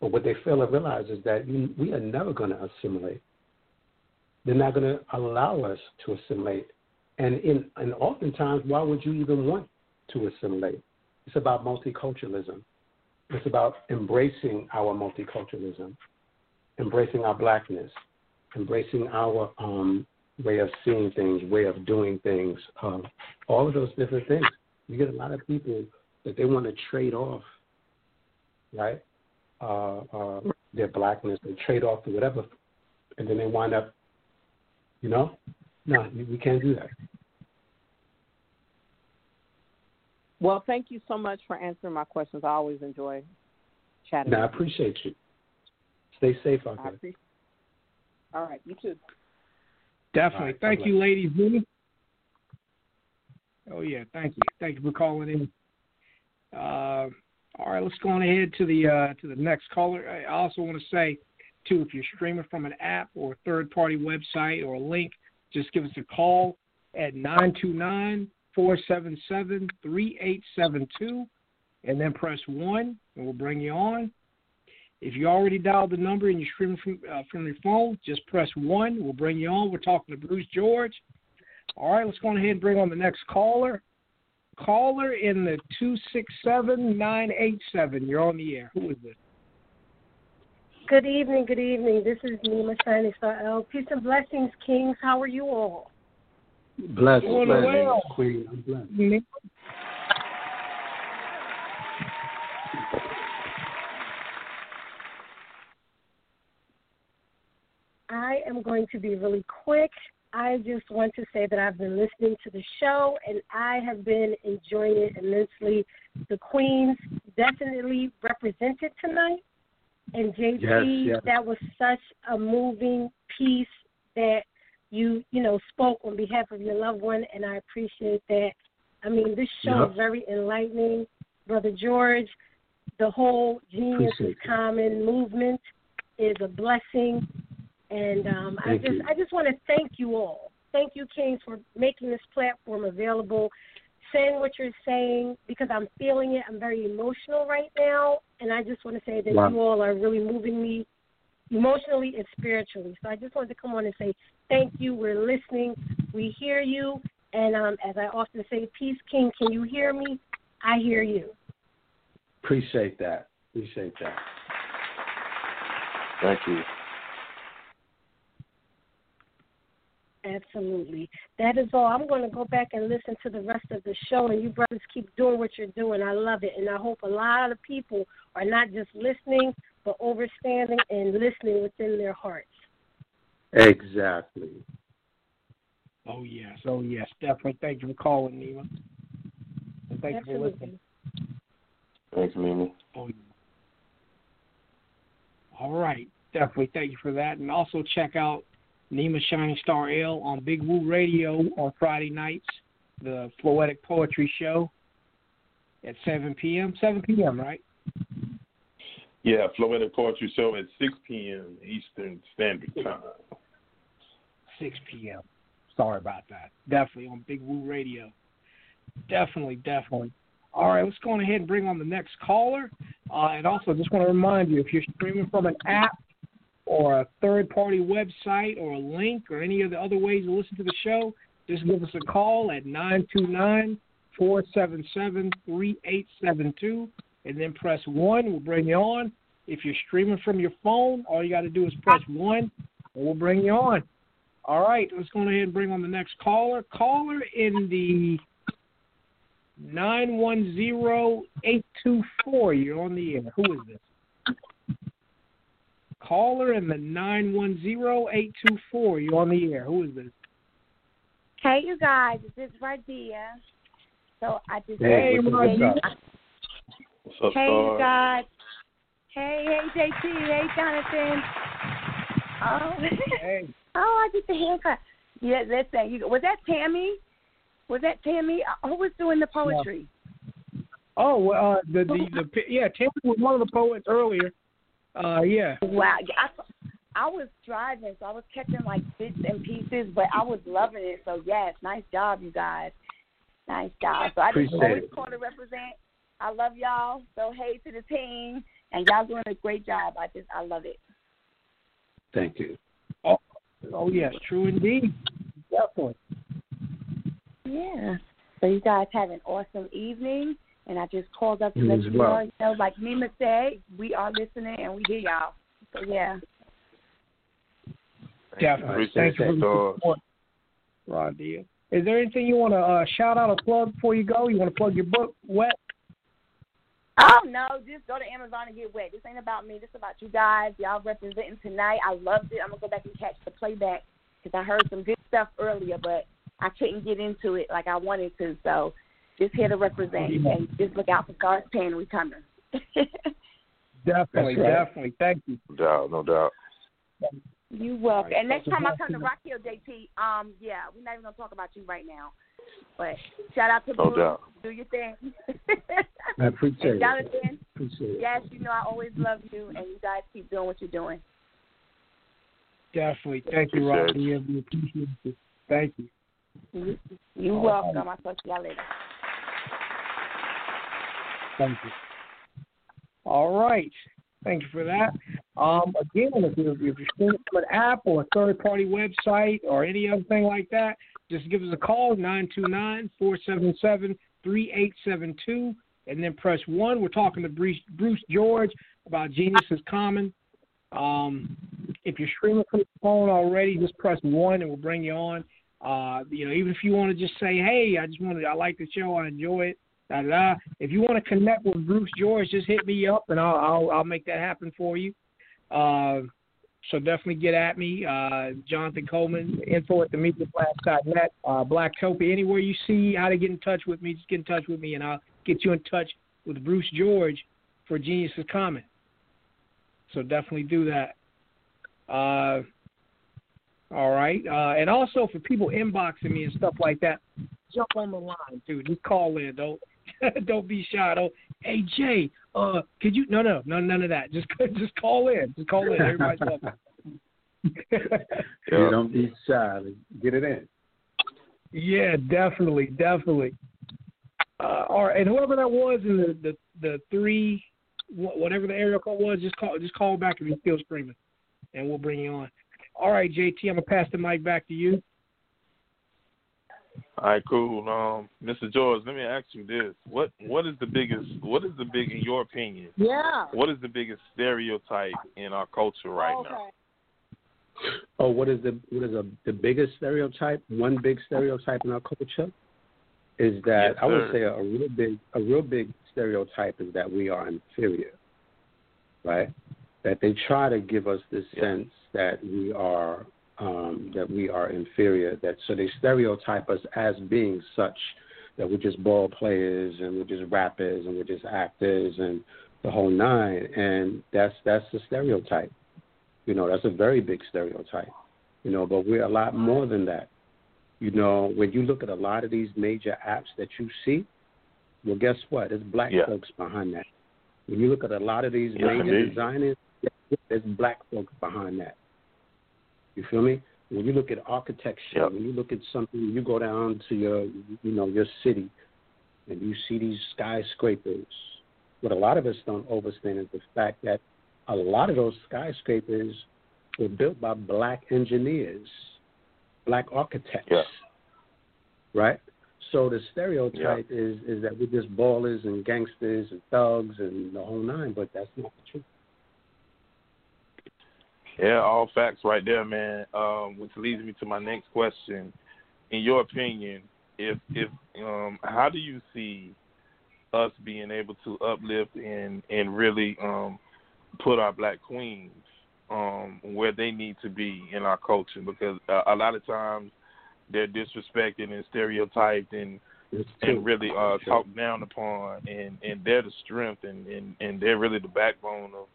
But what they fail to realize is that you, we are never going to assimilate. They're not going to allow us to assimilate. And in and oftentimes, why would you even want to assimilate? It's about multiculturalism. It's about embracing our multiculturalism, embracing our blackness, embracing our um, way of seeing things, way of doing things, um, all of those different things. You get a lot of people that they want to trade off, right? Uh, uh, their blackness, they trade off to whatever, and then they wind up, you know, no, we can't do that. Well, thank you so much for answering my questions. I always enjoy chatting. No, I appreciate you. Stay safe out there. All right, you too. Definitely. Right, thank you, ladies. Oh yeah, thank you. Thank you for calling in. Uh, all right, let's go on ahead to the uh, to the next caller. I also want to say, too, if you're streaming from an app or a third party website or a link, just give us a call at 929-477-3872 and then press one, and we'll bring you on. If you already dialed the number and you're streaming from uh, from your phone, just press one. We'll bring you on. We're talking to Bruce George. All right, let's go ahead and bring on the next caller. Caller in the two six seven nine eight seven. You're on the air. Who is this? Good evening, good evening. This is Nima Shining Star Peace and blessings, kings. How are you all? Blessed, Doing bless, well. Queen. I'm blessed. I am going to be really quick. I just want to say that I've been listening to the show and I have been enjoying it immensely. The Queens definitely represented tonight. And JP, Yes, yes. that was such a moving piece that you, you know, spoke on behalf of your loved one and I appreciate that. I mean, this show Yep. is very enlightening. Brother George, the whole Genius is. Common movement is a blessing. And um, I just you. I just want to thank you all. Thank you, Kings, for making this platform available, saying what you're saying because I'm feeling it. I'm very emotional right now, and I just want to say that Wow. you all are really moving me emotionally and spiritually. So I just wanted to come on and say thank you. We're listening. We hear you, and um, as I often say, Peace King, can you hear me? I hear you. Appreciate that. Appreciate that. Thank you. Absolutely. That is all. I'm going to go back and listen to the rest of the show, and you brothers keep doing what you're doing. I love it, and I hope a lot of people are not just listening, but overstanding and listening within their hearts. Exactly. Oh yes, oh yes, definitely. Thank you for calling, Nima. And thank you for Absolutely. listening. Thanks, Mimi. Oh, yeah. All right, definitely. Thank you for that, and also check out Nima Shining Star L on Big Woo Radio on Friday nights, the Floetic Poetry Show at 7 p.m. 7 p.m. Right? Yeah, Florida Poetry Show at 6 p.m. Eastern Standard Time. 6 p.m. Sorry about that. Definitely on Big Woo Radio. Definitely, definitely. All right, let's go on ahead and bring on the next caller. Uh, and also, just want to remind you if you're streaming from an app or a third party website or a link or any of the other ways to listen to the show, just give us a call at 929 477 3872 and then press 1. We'll bring you on. If you're streaming from your phone, all you got to do is press 1 and we'll bring you on. All right, let's go ahead and bring on the next caller. Caller in the 910824. You're on the air. Who is this? Caller in the 910824. You're on the air. Who is this? Hey, you guys, this is Radia. So I just Hey, wanted what's up? Hey, you guys. Hey, hey, JT. Hey, Jonathan. Oh, Hey. oh, I get the haircut. Yeah, listen. You, was that Tammy? Was that Tammy? Uh, Who was doing the poetry? Oh, well, uh, the the the yeah, Tammy was one of the poets earlier. Uh, yeah. Wow. I, I was driving, so I was catching like bits and pieces, but I was loving it. So yes, nice job, you guys. Nice job. So I just Appreciate always it. call to represent. I love y'all. So hey to the team, and y'all doing a great job. I just I love it. Thank you. Oh, oh yes, true indeed. Definitely. Yeah. So you guys have an awesome evening, and I just called up to You let you well. know, you know, like Nima said, we are listening and we hear y'all. So yeah. Definitely. Appreciate Thank you for that, the Star. support, Radia. Is there anything you want to uh, shout out or plug before you go? You want to plug your book, Wet? Oh no, just go to Amazon and get wet. This ain't about me. This is about you guys. Y'all representing tonight. I loved it. I'm gonna go back and catch the playback because I heard some good stuff earlier, but I couldn't get into it like I wanted to. So just here to represent and just look out for Stars Pen. We coming. Definitely, right. definitely. Thank you. No doubt, no doubt. You welcome. And next so time I come to Rock Hill, JT, um, yeah, we're not even gonna talk about you right now. But shout out to No Bruce. doubt. Do your thing. I appreciate and it. Jonathan, Appreciate it. yes, you know I always love you, and you guys keep doing what you're doing. Definitely. Thank you, Appreciate Radia. We appreciate you. Thank you. You- You're All welcome. I'll talk to y'all later. Thank you. All right. Thank you for that. Um, again, if you're, if you're streaming from an app or a third party website or any other thing like that, just give us a call, 929 477 3872, and then press 1. We're talking to Bruce, Bruce George about Genius is Common. Um, if you're streaming from the phone already, just press 1 and we'll bring you on. Uh, you know, even if you want to just say, hey, I just wanted, I like the show, I enjoy it, da da. If you want to connect with Bruce George, just hit me up and I'll I'll, I'll make that happen for you. Uh, so definitely get at me, uh, Jonathan Coleman, info at the mediablast.net, uh, Blacktopia. Anywhere you see how to get in touch with me, just get in touch with me and I'll get you in touch with Bruce George for Genius is Common. So definitely do that. Uh, all right. Uh, and also for people inboxing me and stuff like that, jump on the line, dude. Just call in. Don't don't be shy. Don't. Hey Jay, uh, could you? No, no, no, none of that. Just just call in. Just call in. Everybody's welcome. You don't be shy. Get it in. yeah, definitely, definitely. Uh, all right, and whoever that was in the the, the three, wh- whatever the area code was, just call just call back if you're still screaming, and we'll bring you on. All right, JT, I'm gonna pass the mic back to you. All right, cool. Um, Mr. George, let me ask you this: what what is the biggest? What is the big, in your opinion? Yeah. What is the biggest stereotype in our culture right now? Oh, what is the what is a, the biggest stereotype? One big stereotype in our culture is that Yes, I would say a real big a real big stereotype is that we are inferior, right? That they try to give us this sense that we are um, that we are inferior. That so they stereotype us as being such that we're just ball players and we're just rappers and we're just actors and the whole nine. And that's that's the stereotype. You know, that's a very big stereotype. You know, but we're a lot more than that. You know, when you look at a lot of these major apps that you see, well, guess what? There's black Yeah. folks behind that. When you look at a lot of these Yes, major indeed. designers, there's black folks behind that. You feel me? When you look at architecture, Yep. when you look at something, you go down to your, you know, your city, and you see these skyscrapers. What a lot of us don't understand is the fact that a lot of those skyscrapers were built by black engineers, black architects, Yeah. right? So the stereotype is is that we're just ballers and gangsters and thugs and the whole nine, but that's not the truth. Yeah, all facts right there, man. Um, which leads me to my next question. In your opinion, if if um, how do you see us being able to uplift and and really um, put our black queens um, where they need to be in our culture? Because uh, a lot of times they're disrespected and stereotyped and and really uh talked down upon and and they're the strength and and and they're really the backbone of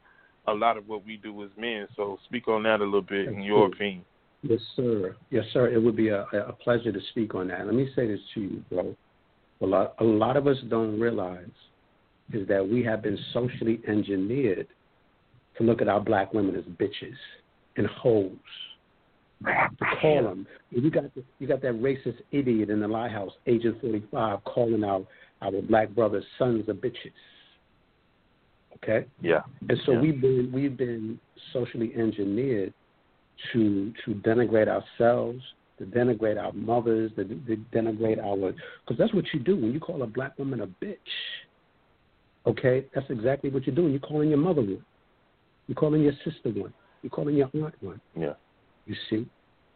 a lot of what we do as men so speak on that a little bit in your opinion Yes, sir. Yes, sir. It would be a, a pleasure to speak on that. Let me say this to you, bro. A lot, a lot of us don't realize is that we have been socially engineered to look at our black women as bitches and hoes. To call them, you got the, you got that racist idiot in the lighthouse, Agent Forty Five, calling out our black brothers sons of bitches. Okay. Yeah. And so Yeah. we've been we've been socially engineered to to denigrate ourselves, to denigrate our mothers, to, to denigrate our because that's what you do when you call a black woman a bitch. Okay, that's exactly what you're doing. You're calling your mother one. You're calling your sister one. You're calling your aunt one. Yeah. You see,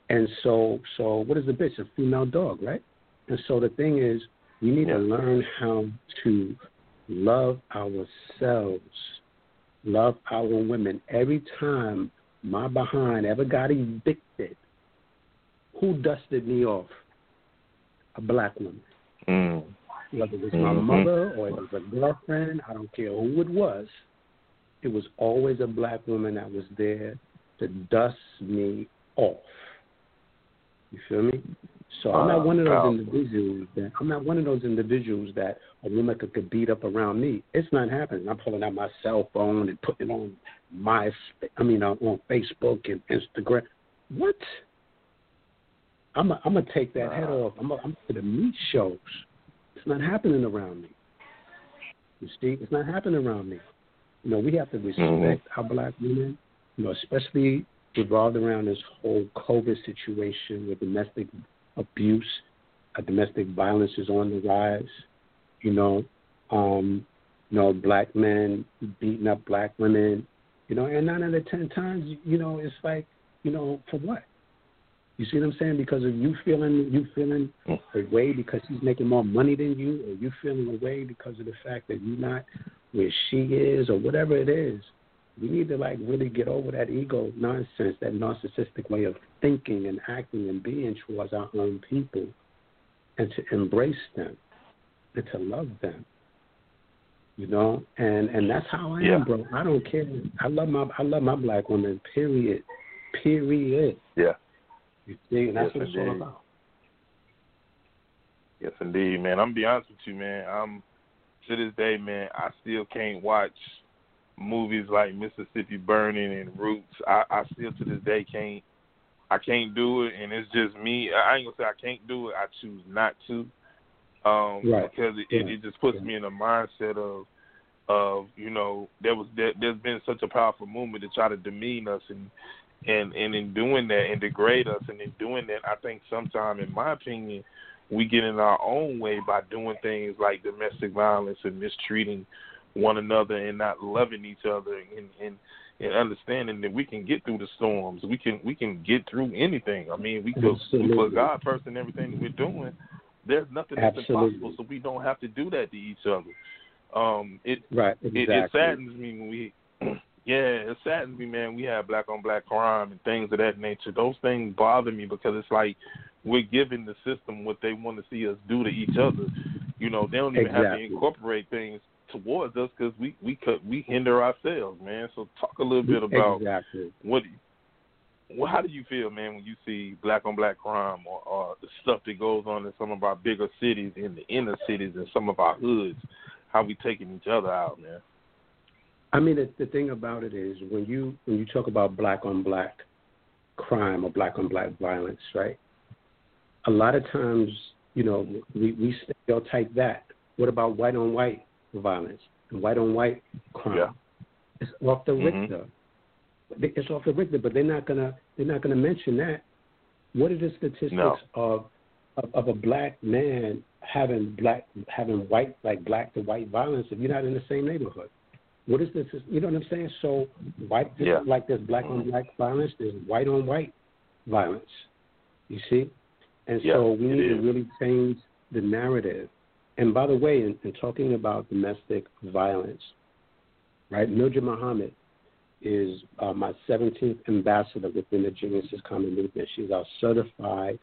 and so so what is a bitch? A female dog, right? And so the thing is, we need to learn how to love ourselves, love our women. Every time my behind ever got evicted, who dusted me off? A black woman. Mm. Whether it was my Mhm. mother or it was a girlfriend, I don't care who it was. It was always a black woman that was there to dust me off. You feel me? So I'm not one of those individuals that I'm not one of those individuals that a woman could, could beat up around me. It's not happening. I'm pulling out my cell phone and putting it on my I mean uh, on Facebook and Instagram. What? I'm i I'm gonna take that head off. I'm i I'm to the meat shows. It's not happening around me. You see, it's not happening around me. You know, we have to respect Mhm. our black women. You know, especially revolved around this whole COVID situation with domestic abuse, uh, domestic violence is on the rise. You know, um, you know, black men beating up black women. You know, and nine out of ten times, you know, it's like, you know, for what? You see what I'm saying? Because of you feeling you feeling a way because he's making more money than you, or you feeling a way because of the fact that you're not where she is, or whatever it is. We need to like really get over that ego nonsense, that narcissistic way of thinking and acting and being towards our own people, and to embrace them and to love them. You know, and and that's how I Yeah. am, bro. I don't care. I love my I love my black woman. Period. Period. Yeah. You see, and that's Yes, what it's all about. Yes, indeed, man. I'm gonna be honest with you, man. I'm to this day, man. I still can't watch movies like Mississippi Burning and Roots. I, I still to this day can't. I can't do it, and it's just me. I ain't gonna say I can't do it. I choose not to, um, Right. because it, it, it just puts me in a mindset of, of you know, there was there, there's been such a powerful movement to try to demean us and and and in doing that and degrade us and in doing that I think sometime in my opinion we get in our own way by doing things like domestic violence and mistreating one another and not loving each other and and, and understanding that we can get through the storms. We can we can get through anything. I mean we could Absolutely. put God first in everything that we're doing. There's nothing that's Absolutely. impossible, so we don't have to do that to each other. Um it Right, it, it saddens me when we yeah, it saddens me, man. We have black on black crime and things of that nature. Those things bother me because it's like we're giving the system what they want to see us do to each other. You know, they don't even have to incorporate things towards us because we we could we hinder ourselves, man. So talk a little bit about exactly. what. Well, how do you feel, man, when you see black on black crime or, or the stuff that goes on in some of our bigger cities, in the inner cities, and some of our hoods? How we taking each other out, man? I mean, the, the thing about it is when you when you talk about black on black crime or black on black violence, right? A lot of times, you know, we we stereotype that. What about white on white violence and white on white crime? Yeah. It's off the Mhm. Richter. It's off the Richter, but they're not gonna they're not gonna mention that. What are the statistics No. of, of of a black man having black having white like black to white violence if you're not in the same neighborhood? What is this? You know what I'm saying? So white Yeah. like there's black on black violence, there's white on white violence. You see? And Yeah, so we need to really change the narrative. And by the way, in, in talking about domestic violence, right? Mildred Muhammad is uh, my 17th ambassador within the Genius is Common Movement. She's our certified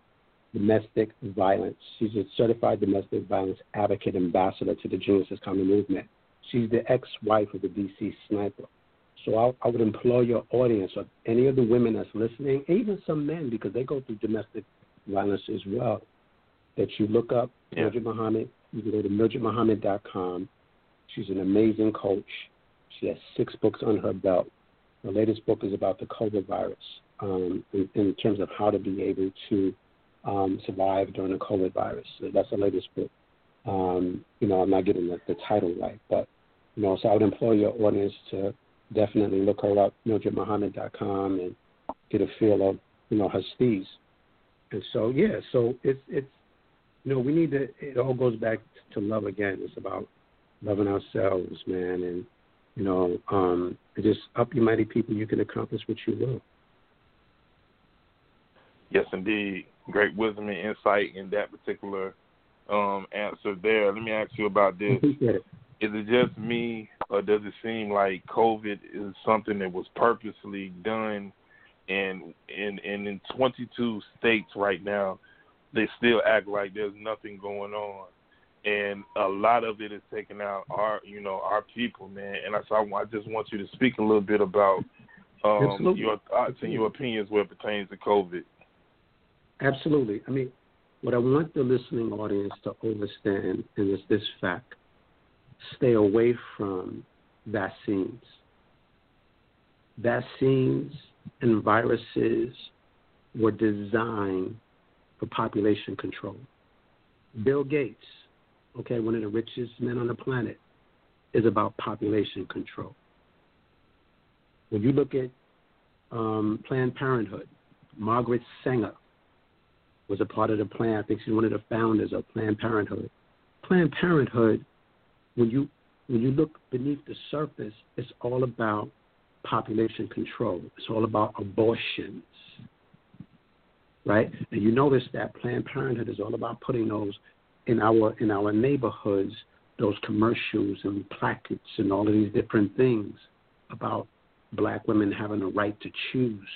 domestic violence. She's a certified domestic violence advocate ambassador to the Genius is Common Movement. She's the ex-wife of the DC sniper. So I, I would implore your audience, or any of the women that's listening, even some men, because they go through domestic violence as well, that you look up Yeah. Mildred Muhammad. You can go to mildredmuhammad.com. She's an amazing coach. She has six books on her belt. Her latest book is about the COVID virus um, in, in terms of how to be able to um, survive during the COVID virus. So that's the latest book. Um, you know, I'm not getting the, the title right, but you know, so I would implore your audience to definitely look her up, mildredmuhammad.com, and get a feel of you know her steez. And so yeah, so it's it's you know we need to. It all goes back to love again. It's about loving ourselves, man, and you know, um, just up you mighty people. You can accomplish what you will. Yes, indeed. Great wisdom and insight in that particular um, answer there. Let me ask you about this. is it just me, or does it seem like COVID is something that was purposely done? And in and in 22 states right now, they still act like there's nothing going on, and a lot of it is taking out our, you know, our people, man. And I, so I, I just want you to speak a little bit about um, your thoughts and your opinions where it pertains to COVID. Absolutely. I mean, what I want the listening audience to understand is this fact stay away from vaccines. Vaccines and viruses were designed for population control. Bill Gates, okay, one of the richest men on the planet, is about population control. When you look at um, Planned Parenthood, Margaret Sanger, was a part of the plan. I think she's one of the founders of Planned Parenthood. Planned Parenthood, when you when you look beneath the surface, it's all about population control. It's all about abortions, right? And you notice that Planned Parenthood is all about putting those in our in our neighborhoods, those commercials and plackets and all of these different things about black women having a right to choose.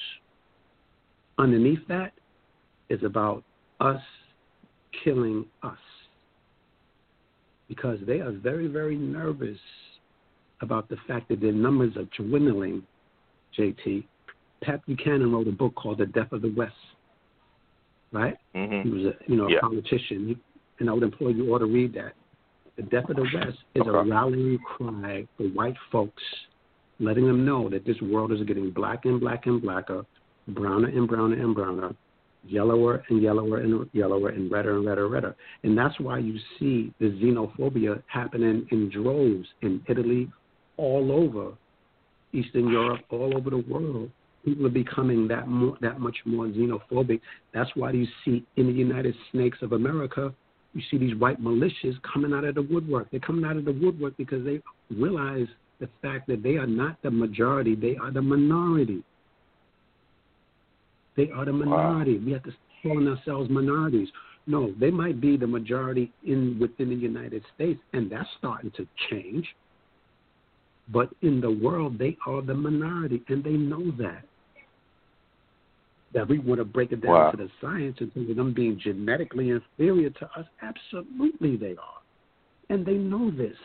Underneath that is about us killing us because they are very, very nervous about the fact that their numbers are dwindling, JT. Pat Buchanan wrote a book called The Death of the West, right? Mm-hmm. He was a you know Yeah. a politician, and I would implore you all to read that. The Death of the West is a rallying cry for white folks, letting them know that this world is getting black and black and blacker, browner and browner and browner, yellower and yellower and yellower, and redder and redder and redder. And that's why you see the xenophobia happening in droves in Italy, all over Eastern Europe, all over the world. People are becoming that more, that much more xenophobic. That's why you see in the United Snakes of America, you see these white militias coming out of the woodwork. They're coming out of the woodwork because they realize the fact that they are not the majority; they are the minority. They are the minority. We have to call ourselves minorities. No, they might be the majority in within the United States, and that's starting to change. But in the world, they are the minority, and they know that. That we want to break it down Wow. to the science in terms of them being genetically inferior to us. Absolutely, they are, and they know this.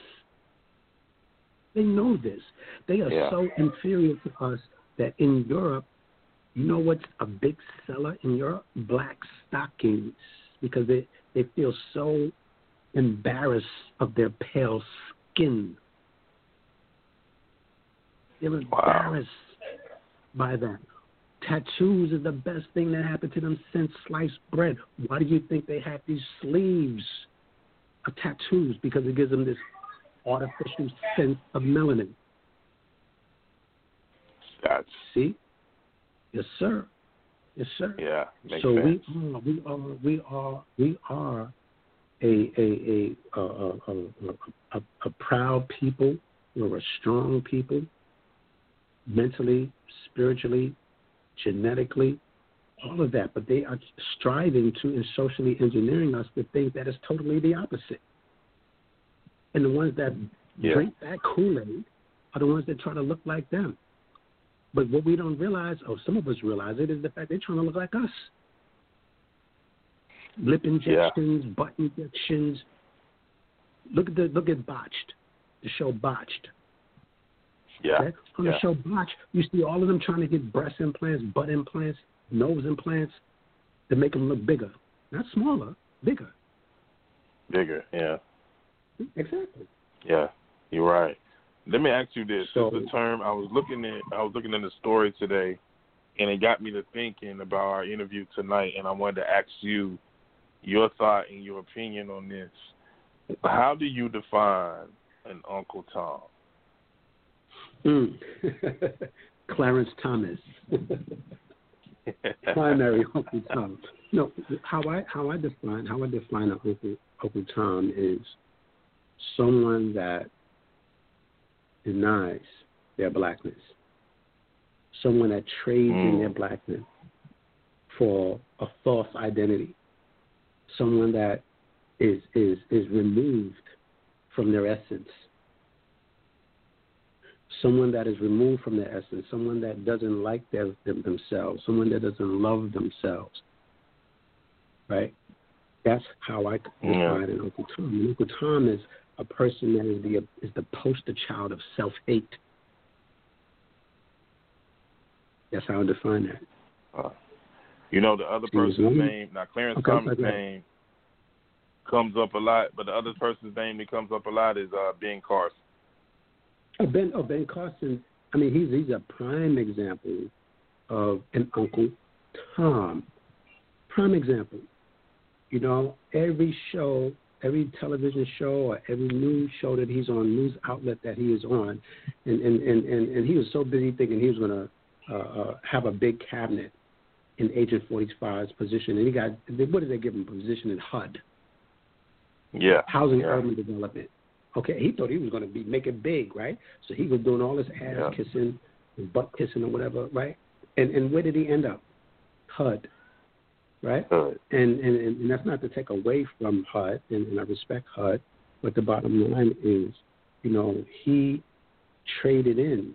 They know this. They are Yeah. so inferior to us that in Europe, you know what's a big seller in Europe? Black stockings, because they they feel so embarrassed of their pale skin. They're embarrassed by that. Tattoos is the best thing that happened to them since sliced bread. Why do you think they have these sleeves of tattoos? Because it gives them this artificial sense of melanin. That's See? Yes, sir. Yes, sir. yeah, makes so sense. we are we are we are we are a a a a, a, a, a, a proud people. We're a strong people, mentally, spiritually, genetically, all of that. But they are striving to and socially engineering us to think that is totally the opposite. And the ones that Yeah. drink that Kool Aid are the ones that try to look like them. But what we don't realize, or some of us realize it, is the fact they're trying to look like us. lip injections, butt injections. Look at the look at botched, the show botched. Yeah. Okay? On the yeah. show botched, you see all of them trying to get breast implants, butt implants, nose implants to make them look bigger, not smaller, bigger. Bigger, yeah. Exactly. Yeah, you're right. Let me ask you this: So- This is the term I was looking at. I was looking at the story today, and it got me to thinking about our interview tonight. And I wanted to ask you your thought and your opinion on this. How do you define an Uncle Tom? Mm. Clarence Thomas. primary Uncle Tom. No, how I how I define how I define an Uncle Uncle Tom is someone that denies their blackness, someone that trades in Mm. their blackness for a false identity, someone that is is is removed from their essence someone that is removed from their essence, someone that doesn't like their, them, themselves, someone that doesn't love themselves. Right? That's how I define Yeah. an Uncle Tom. And Uncle Tom is a person that is the is the poster child of self hate. That's how I define that. Uh, you know, the other Excuse person's me? name. Now, Clarence Okay, Thomas' okay. name comes up a lot, but the other person's name that comes up a lot is uh, Ben Carson. Oh, Ben, oh, Ben Carson. I mean, he's he's a prime example of an Uncle Tom. Prime example. You know, every show, every television show, or every news show that he's on, news outlet that he is on, and and and and, and he was so busy thinking he was going to uh, uh, have a big cabinet in Agent 45's position, and he got what did they give him? Position in HUD, Yeah. Housing yeah. Urban Development. Okay, he thought he was going to be make it big, right? So he was doing all this ass Yeah. kissing, and butt kissing, or whatever, right? And and where did he end up? HUD, right? And and and that's not to take away from HUD, and, and I respect HUD, but the bottom line is, you know, he traded in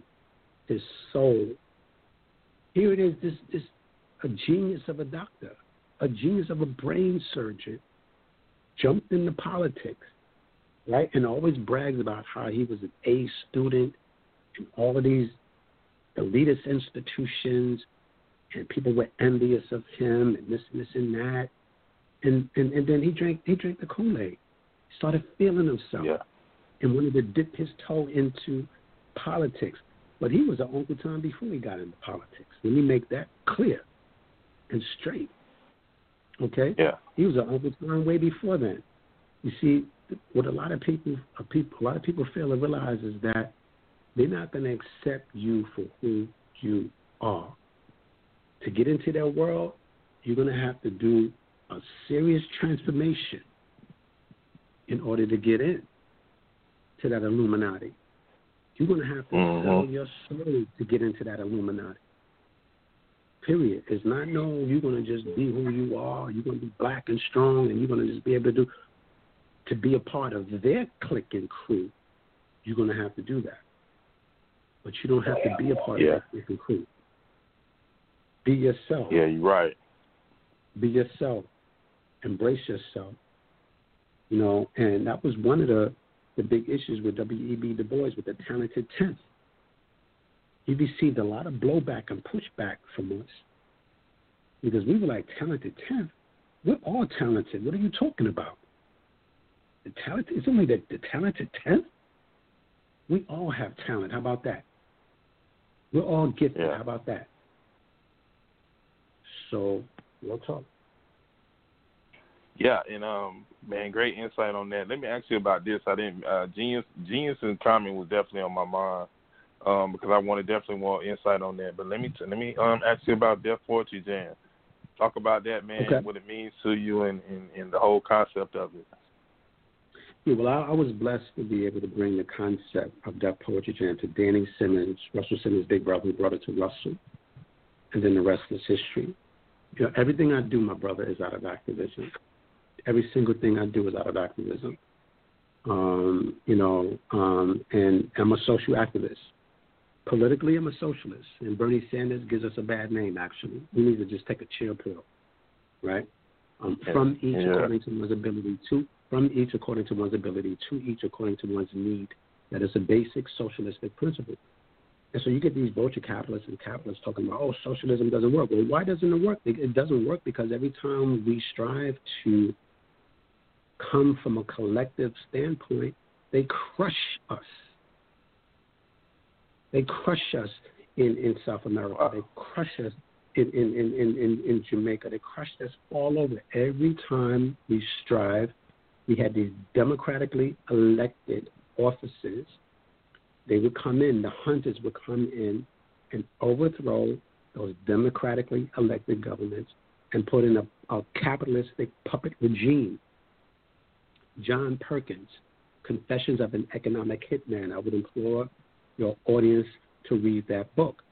his soul. Here it is, this this a genius of a doctor, a genius of a brain surgeon, jumped into politics, right? And always brags about how he was an A student in all of these elitist institutions, and people were envious of him, and this and this and that. And and, and then he drank he drank the Kool Aid. He started feeling himself Yeah. and wanted to dip his toe into politics. But he was an Uncle Tom before he got into politics. Let me make that clear and straight. Okay? Yeah. He was an Uncle Tom way before then. You see, what a lot of people, a people, a lot of people fail to realize is that they're not going to accept you for who you are. To get into their world, you're going to have to do a serious transformation in order to get in to that Illuminati. You're going to have to Mhm. sell your soul to get into that Illuminati. Period. It's not no, you're going to just be who you are. You're going to be black and strong, and you're going to just be able to do to be a part of their clique and crew. You're going to have to do that, but you don't have to be a part Yeah. of that clique and crew. Be yourself. Yeah, you're right. Be yourself. Embrace yourself. You know, and that was one of the the big issues with W.E.B. Du Bois with the talented tenth. He received a lot of blowback and pushback from us because we were like talented tenth. We're all talented. What are you talking about? The talent it's only the, the talented tenth. We all have talent. How about that? We're all gifted. Yeah. How about that? So we'll talk. Yeah, and um, man, great insight on that. Let me ask you about this. I didn't uh, genius, Genius is Common was definitely on my mind um, because I wanted definitely more insight on that. But let me let me um ask you about Def Poetry Jam. Talk about that, man. Okay. What it means to you and, and and the whole concept of it. Yeah, well, I, I was blessed to be able to bring the concept of Def Poetry Jam to Danny Simmons, Russell Simmons' big brother, who brought it to Russell, and then the rest is history. You know, everything I do, my brother, is out of activism. Every single thing I do is out of activism. Um, you know, um, and I'm a social activist. Politically, I'm a socialist, and Bernie Sanders gives us a bad name. Actually, we need to just take a chill pill, right? Um, from each Yeah. according to one's ability to from each according to one's ability to each according to one's need. That is a basic socialistic principle. And so you get these vulture capitalists and capitalists talking about, oh, socialism doesn't work. Well, why doesn't it work? It doesn't work because every time we strive to come from a collective standpoint, they crush us. They crush us in, in South America. They crush us in, in, in, in, in Jamaica. They crush us all over. Every time we strive, we had these democratically elected offices. They would come in, the hunters would come in and overthrow those democratically elected governments and put in a, a capitalistic puppet regime. John Perkins, Confessions of an Economic Hitman. I would implore your audience to read that book.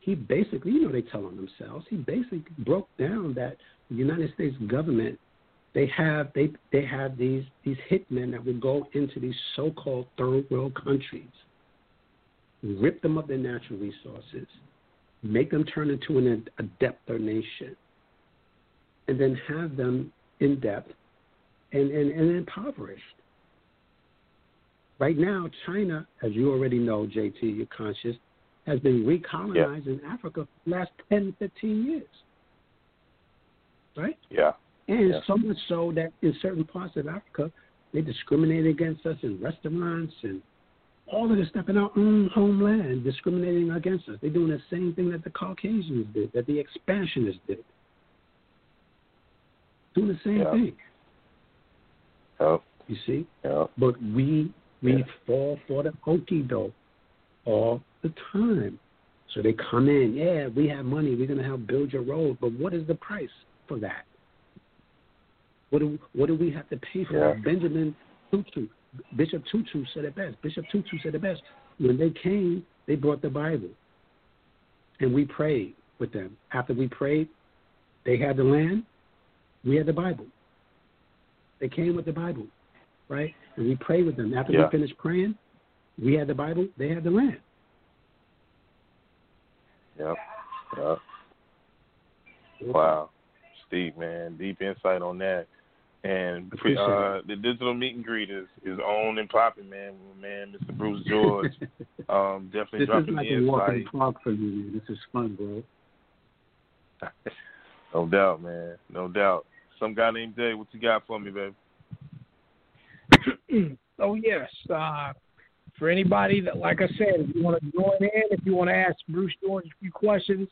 He basically, you know, they tell on themselves. He basically broke down that the United States government they have they they have these these hitmen that will go into these so-called third world countries, rip them of their natural resources, make them turn into an a debtor nation, and then have them in debt and, and, and impoverished. Right now, China, as you already know, JT, you're conscious, has been recolonizing Africa for the last 10, 15 years. Right? Yeah. And Yeah. so much so that in certain parts of Africa, they discriminate against us in restaurants and all of this stuff in our own homeland, discriminating against us. They're doing the same thing that the Caucasians did, that the expansionists did. Doing the same Yeah. thing. Yep. You see? Yep. But we we fall for the okey doke all the time. So they come in, yeah, we have money, we're gonna help build your road, but what is the price for that? What do what do we have to pay for Yeah. Benjamin Tutu, Bishop Tutu said it best. Bishop Tutu said it best. When they came, they brought the Bible. And we prayed with them. After we prayed, they had the land, we had the Bible. They came with the Bible, right? And we prayed with them. After Yeah. we finished praying, we had the Bible, they had the land. Yep. Yep. Wow. Steve, man, deep insight on that. And uh, the digital meet and greet is, is on and popping, man. Man, Mr. Bruce George, um, definitely This is dropping like the a walk in insight. the park for me, man. This is fun, bro. No doubt, man. No doubt. Some guy named Dave. what you got for me, baby? oh yes. Uh, for anybody that, like I said, if you want to join in, if you want to ask Bruce George a few questions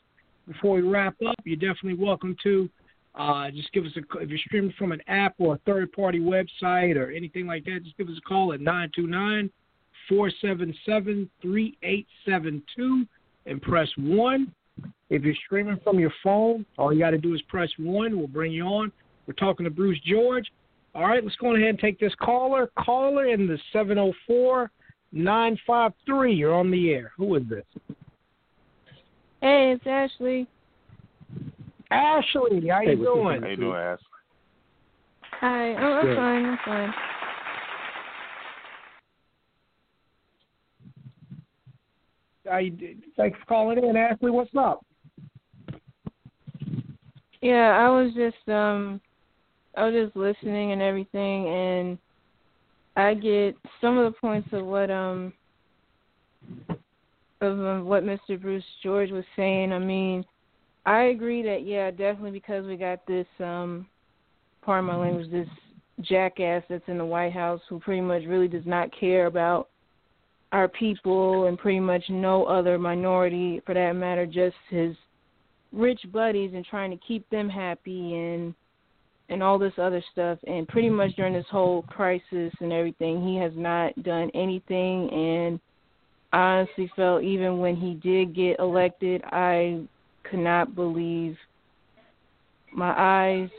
before we wrap up, you're definitely welcome to. Uh, just give us a if you're streaming from an app or a third party website or anything like that. Just give us a call at nine two nine four seven seven three eight seven two and press one. If you're streaming from your phone, all you got to do is press one. We'll bring you on. We're talking to Bruce George. All right, let's go ahead and take this caller. Caller in the 704 953. You're on the air. Who is this? Hey, it's Ashley. Ashley, how Hey, you what's doing? How you doing, Ash? Hi. Oh, I'm Good. fine. I'm fine. How you, thanks for calling in, Ashley. What's up? Yeah, I was just um, I was just listening and everything, and I get some of the points of what um, of um, what Mr. Bruce George was saying. I mean, I agree that yeah, definitely because we got this um, pardon my language, this jackass that's in the White House who pretty much really does not care about our people and pretty much no other minority for that matter, just his rich buddies and trying to keep them happy and and all this other stuff. And pretty much during this whole crisis and everything he has not done anything. And I honestly felt even when he did get elected I could not believe my eyes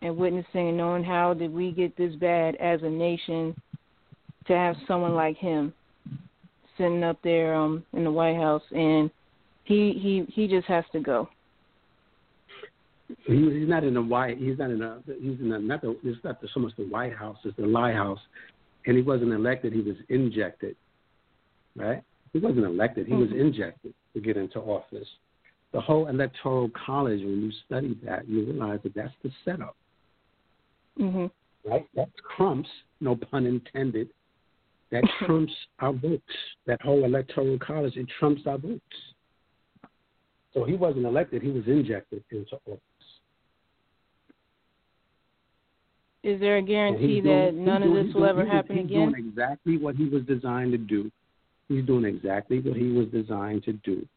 and witnessing and knowing how did we get this bad as a nation to have someone like him sitting up there um in the White House and he he he just has to go. He, he's not in the White. He's not in a. He's in a, not the. It's not the, so much the White House. It's the Lie House, and he wasn't elected. He was injected, right? He wasn't elected. He was Mhm. injected to get into office. The whole electoral college. When you study that, you realize that that's the setup. Mhm. right? That trumps, no pun intended, that trumps our votes. That whole electoral college, it trumps our votes. So he wasn't elected; he was injected into office. Is there a guarantee he's that doing- none he's of doing- this he's will doing- ever he's- happen he's again? doing exactly what he was designed to do. He's doing exactly what he was designed to do,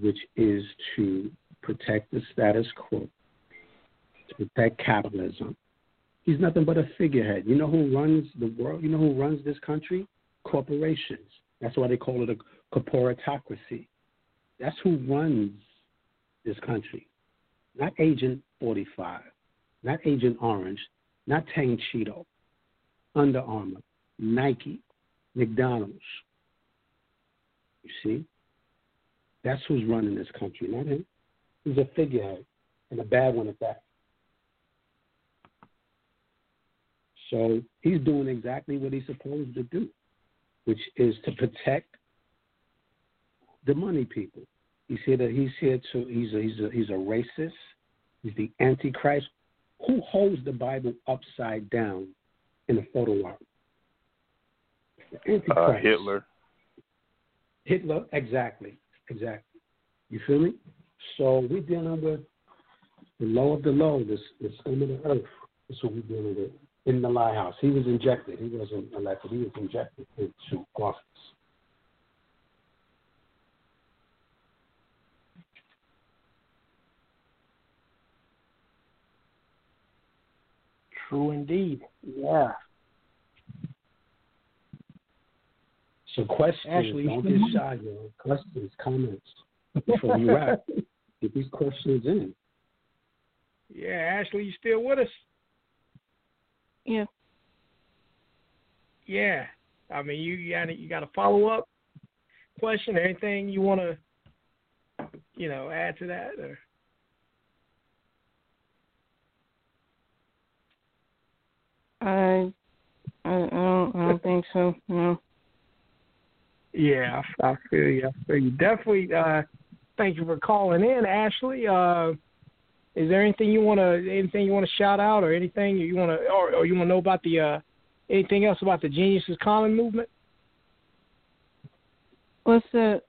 which is to protect the status quo, to protect capitalism. He's nothing but a figurehead. You know who runs the world? You know who runs this country? Corporations. That's why they call it a corporatocracy. That's who runs this country. Not Agent 45, not Agent Orange, not Tang Cheeto, Under Armour, Nike, McDonald's. You see? That's who's running this country, not him. He's a figurehead, and a bad one at that. So he's doing exactly what he's supposed to do, which is to protect the money people. He's here to he's here to he's a he's a he's a racist. He's the antichrist. Who holds the Bible upside down in a photo op? The Uh, antichrist. Hitler. Hitler, exactly, exactly. You feel me? So we're dealing with the low of the low, the, the scum of the earth. That's what we're dealing with in the lighthouse. He was injected. He wasn't elected. He was injected into office. True indeed. Yeah. So questions, Ashley, don't get shy, yo. Questions, comments before you wrap. Get these questions in. Yeah, Ashley, you still with us? Yeah. Yeah. I mean, you you got you got a follow up question? Anything you want to, you know, add to that? Or I, I, I don't, I don't think so. No. Yeah, I, feel you. I feel you. Definitely. Uh, thank you for calling in, Ashley. Uh, is there anything you want to anything you want to shout out, or anything you want to, or, or you want to know about the uh, anything else about the Genius is Common movement? What's that?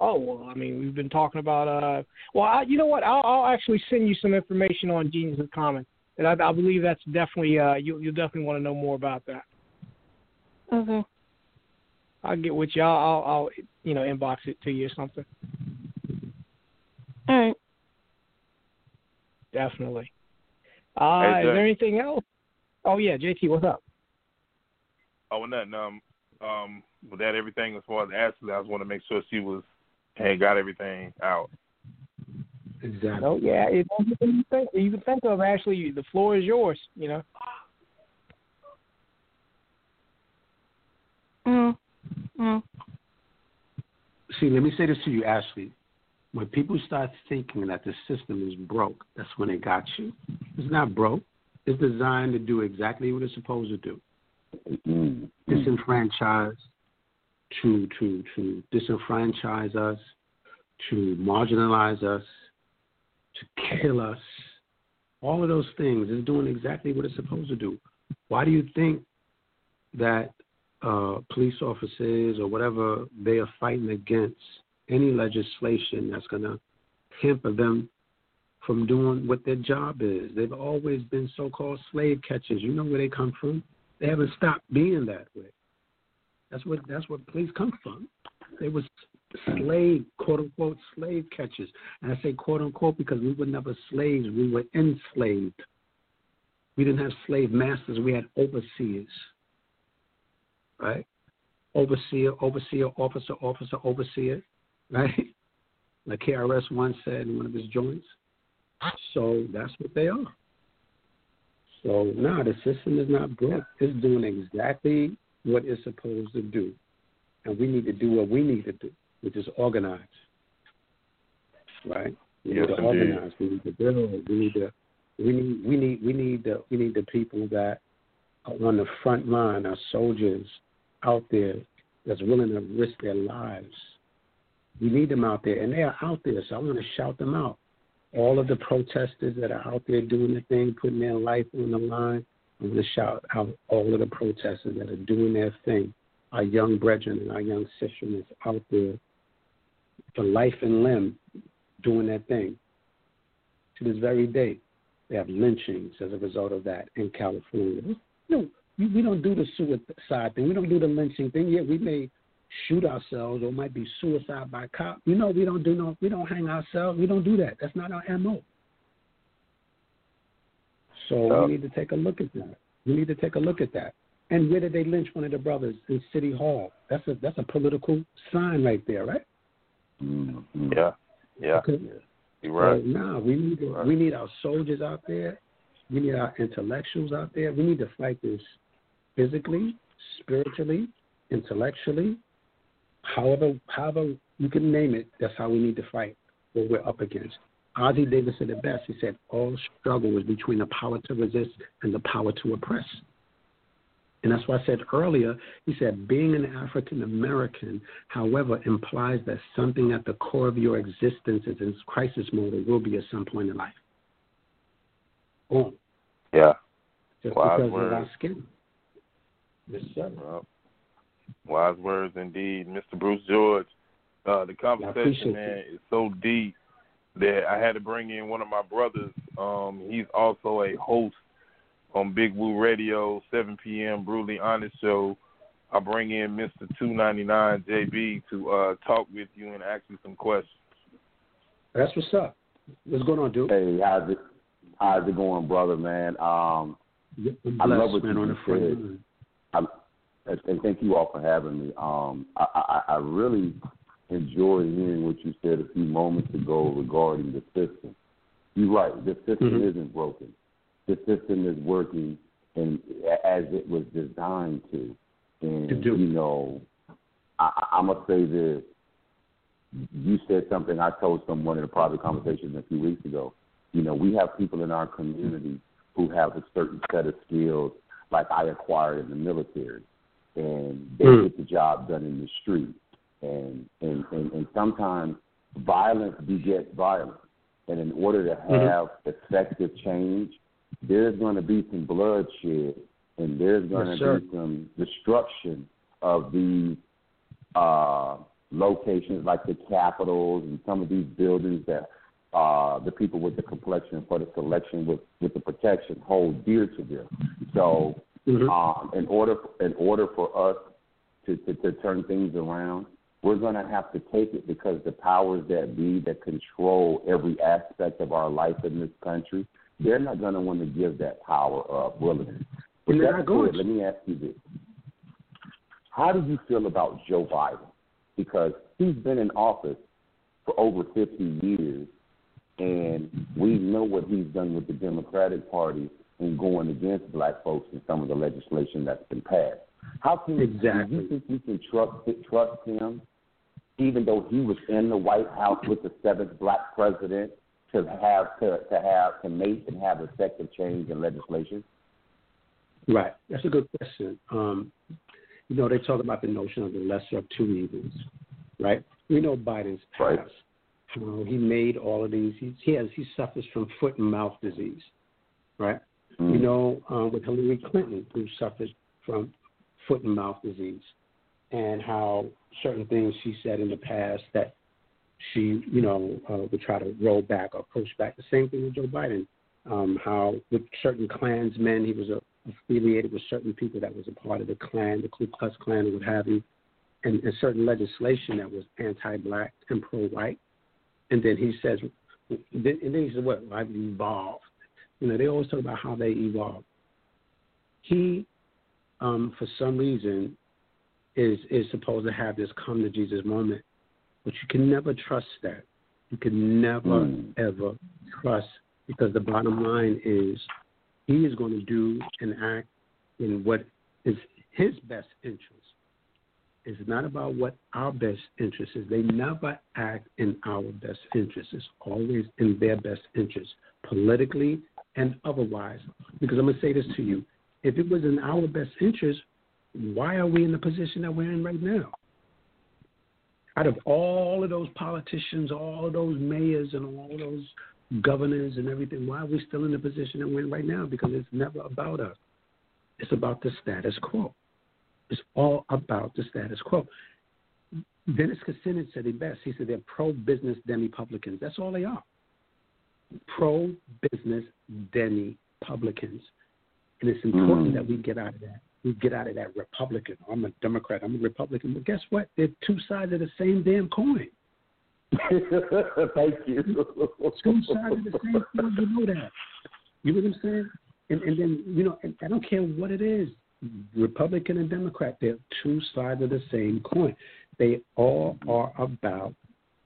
Oh well, I mean, we've been talking about. uh Well, I, you know what? I'll, I'll actually send you some information on Genius is Common, and I, I believe that's definitely uh you you'll definitely want to know more about that. Okay. I'll get with you. I'll, I'll, I'll you know inbox it to you or something. All right. Definitely. Uh, Hey, is there anything else? Oh yeah, JT, what's up? Oh, nothing. Um, um, with that everything as far as Ashley, I just want to make sure she was had got everything out. Exactly. Oh yeah, it, you think you can think of Ashley. The floor is yours. You know. Mm. Mm. See, let me say this to you, Ashley. When people start thinking that the system is broke, that's when they got you. It's not broke. It's designed to do exactly what it's supposed to do. Disenfranchise, to to to disenfranchise us, to marginalize us, to kill us. All of those things is doing exactly what it's supposed to do. Why do you think that uh, police officers or whatever they are fighting against any legislation that's going to hamper them from doing what their job is. They've always been so-called slave catchers. You know where they come from. They haven't stopped being that way. That's what that's what police come from. They was slave, quote unquote, slave catchers. And I say quote unquote because we were never slaves. We were enslaved. We didn't have slave masters. We had overseers. Right? Overseer, overseer, officer, officer, overseer. Right? Like KRS One said in one of his joints. So that's what they are. So no, the system is not broke. It's doing exactly what it's supposed to do. And we need to do what we need to do, which is organize. Right? We Yes, need to indeed. organize. We need to build. We need to we need we need we need the we need the people that are on the front line, our soldiers out there that's willing to risk their lives. We need them out there and they are out there, so I want to shout them out. all of the protesters that are out there doing the thing, putting their life on the line. I'm going to shout out all of the protesters that are doing their thing, our young brethren and our young sisters out there for life and limb doing their thing. To this very day, they have lynchings as a result of that in California. No, we don't do the suicide thing. We don't do the lynching thing. Yeah, we may shoot ourselves or it might be suicide by cop. You know, we don't do no, we don't hang ourselves. We don't do that. That's not our mo. So we need to take a look at that. We need to take a look at that. And where did they lynch one of the brothers in City Hall? That's a that's a political sign right there, right? Mm-hmm. Yeah, yeah. Okay. You're right. So now we need to, Right. we need our soldiers out there. We need our intellectuals out there. We need to fight this physically, spiritually, intellectually, however however you can name it. That's how we need to fight what we're up against. Ossie Davis said it best. He said all struggle is between the power to resist and the power to oppress. And that's why I said earlier, he said, being an African American, however, implies that something at the core of your existence is in crisis mode or will be at some point in life. Boom. Yeah. Just Wise because of our skin. Yes, sir. Well, wise words indeed, Mr. Bruce George. Uh, the conversation, appreciate man, is so deep that I had to bring in one of my brothers. Um, he's also a host on Big Woo Radio, 7 p.m. Brutally Honest Show. I bring in Mr. 299 JB to uh, talk with you and ask you some questions. That's what's up. What's going on, dude? Hey, how's it how's it going, brother, man? Um I love what man, you on the just front said. line. I, and- thank you all for having me. Um, I, I, I really enjoyed hearing what you said a few moments ago regarding the system. You're right. The system Mhm. isn't broken. The system is working and as it was designed to. And To do. you know, I, I- I'm gonna say this. You said something I told someone in a private conversation a few weeks ago. You know, we have people in our community who have a certain set of skills, like I acquired in the military, and they Mm. get the job done in the street. And and and, and sometimes violence begets violence, and in order to Mhm. have effective change, there's going to be some bloodshed, and there's going Yes, to sir. be some destruction of these uh, locations like the capitals and some of these buildings that uh, the people with the complexion for the selection with, with the protection hold dear to them. So, Mm-hmm. um, in order in order for us to, to, to turn things around, we're going to have to take it because the powers that be that control every aspect of our life in this country, they're not going to want to give that power up willingly. But And they're not going let me ask you this: How do you feel about Joe Biden? Because he's been in office for over 50 years, and we know what he's done with the Democratic Party in going against black folks in some of the legislation that's been passed. How can Exactly. do you think we can trust trust him, even though he was in the White House with the seventh black president, to have to, to have to make and have effective change in legislation? Right. That's a good question. Um, you know, they talk about the notion of the lesser of two evils, right? We know Biden's past, Right. how he made all of these. He, he has he suffers from foot and mouth disease, right? Mm. You know, um, with Hillary Clinton, who suffers from foot and mouth disease, and how certain things she said in the past that she, you know, uh, would try to roll back or push back. The same thing with Joe Biden. Um, how with certain Klansmen, he was a, affiliated with certain people that was a part of the Klan, the Ku Klux Klan, or what have you, and, and certain legislation that was anti-black and pro-white. And then he says, and then he says, "What? I've evolved." You know, they always talk about how they evolve. He, um, for some reason, is is supposed to have this come to Jesus moment, but you can never trust that. You can never Mm. ever trust because the bottom line is he is going to do and act in what is his best interest. It's not about what our best interest is. They never act in our best interest. It's always in their best interest, politically and otherwise. Because I'm going to say this to you. If it was in our best interest, why are we in the position that we're in right now? Out of all of those politicians, all of those mayors, and all those governors and everything. Why are we still in the position that we're in right now? Because it's never about us. It's about the status quo. It's all about the status quo. Dennis Kucinich said it best. He said they're pro-business demi-publicans. That's all they are. Pro-business demi-publicans. And it's important Mm. that we get out of that. We get out of that Republican. I'm a Democrat. I'm a Republican. But guess what? They're two sides of the same damn coin. Thank you. Two sides of the same coin. You know that. You know what I'm saying? And, and then you know, and I don't care what it is, Republican and Democrat. They're two sides of the same coin. They all are about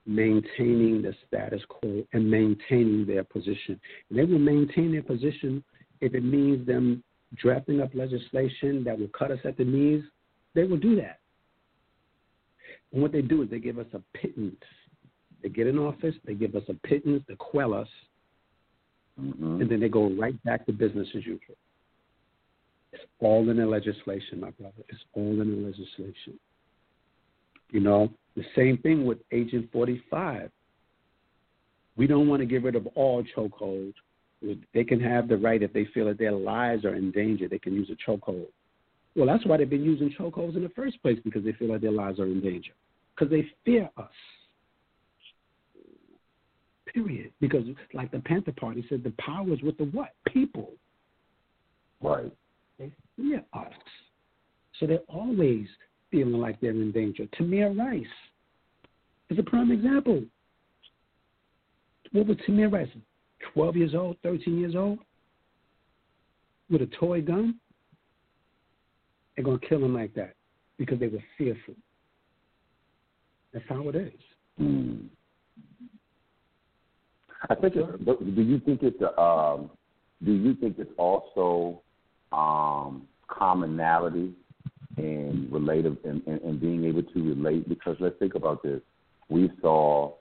maintaining the status quo and maintaining their position. And they will maintain their position if it means them drafting up legislation that will cut us at the knees. They will do that. And what they do is they give us a pittance. They get in office, they give us a pittance to quell us, Mm-hmm. and then they go right back to business as usual. It's all in the legislation, my brother. It's all in the legislation. You know, the same thing with Agent 45. We don't want to get rid of all chokeholds. They can have the right if they feel that their lives are in danger, they can use a chokehold. Well, that's why they've been using chokeholds in the first place because they feel like their lives are in danger. Because they fear us. Period. Because, like the Panther Party said, the power is with the what? People. Right. They fear us. So they're always feeling like they're in danger. Tamir Rice is a prime example. What was Tamir Rice? 12 years old, 13 years old, with a toy gun? They're going to kill him like that because they were fearful. That's how it is. Mm. I think. Do you think it's um, do you think it's also um, commonality and relative and, and, and being able to relate? Because let's think about this. We saw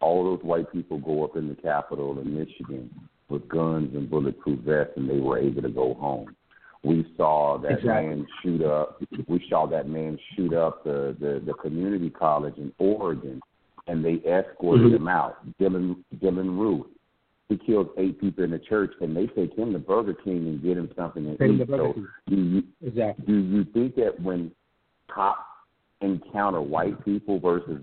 all those white people go up in the Capitol in Michigan with guns and bulletproof vests, and they were able to go home. We saw that Exactly. man shoot up. We saw that man shoot up the, the, the community college in Oregon, and they escorted Mhm. him out. Dylan Dylan Roof. He killed eight people in the church, and they take him to Burger King and get him something to Take eat. So, do you Exactly. do you think that when cops encounter white people versus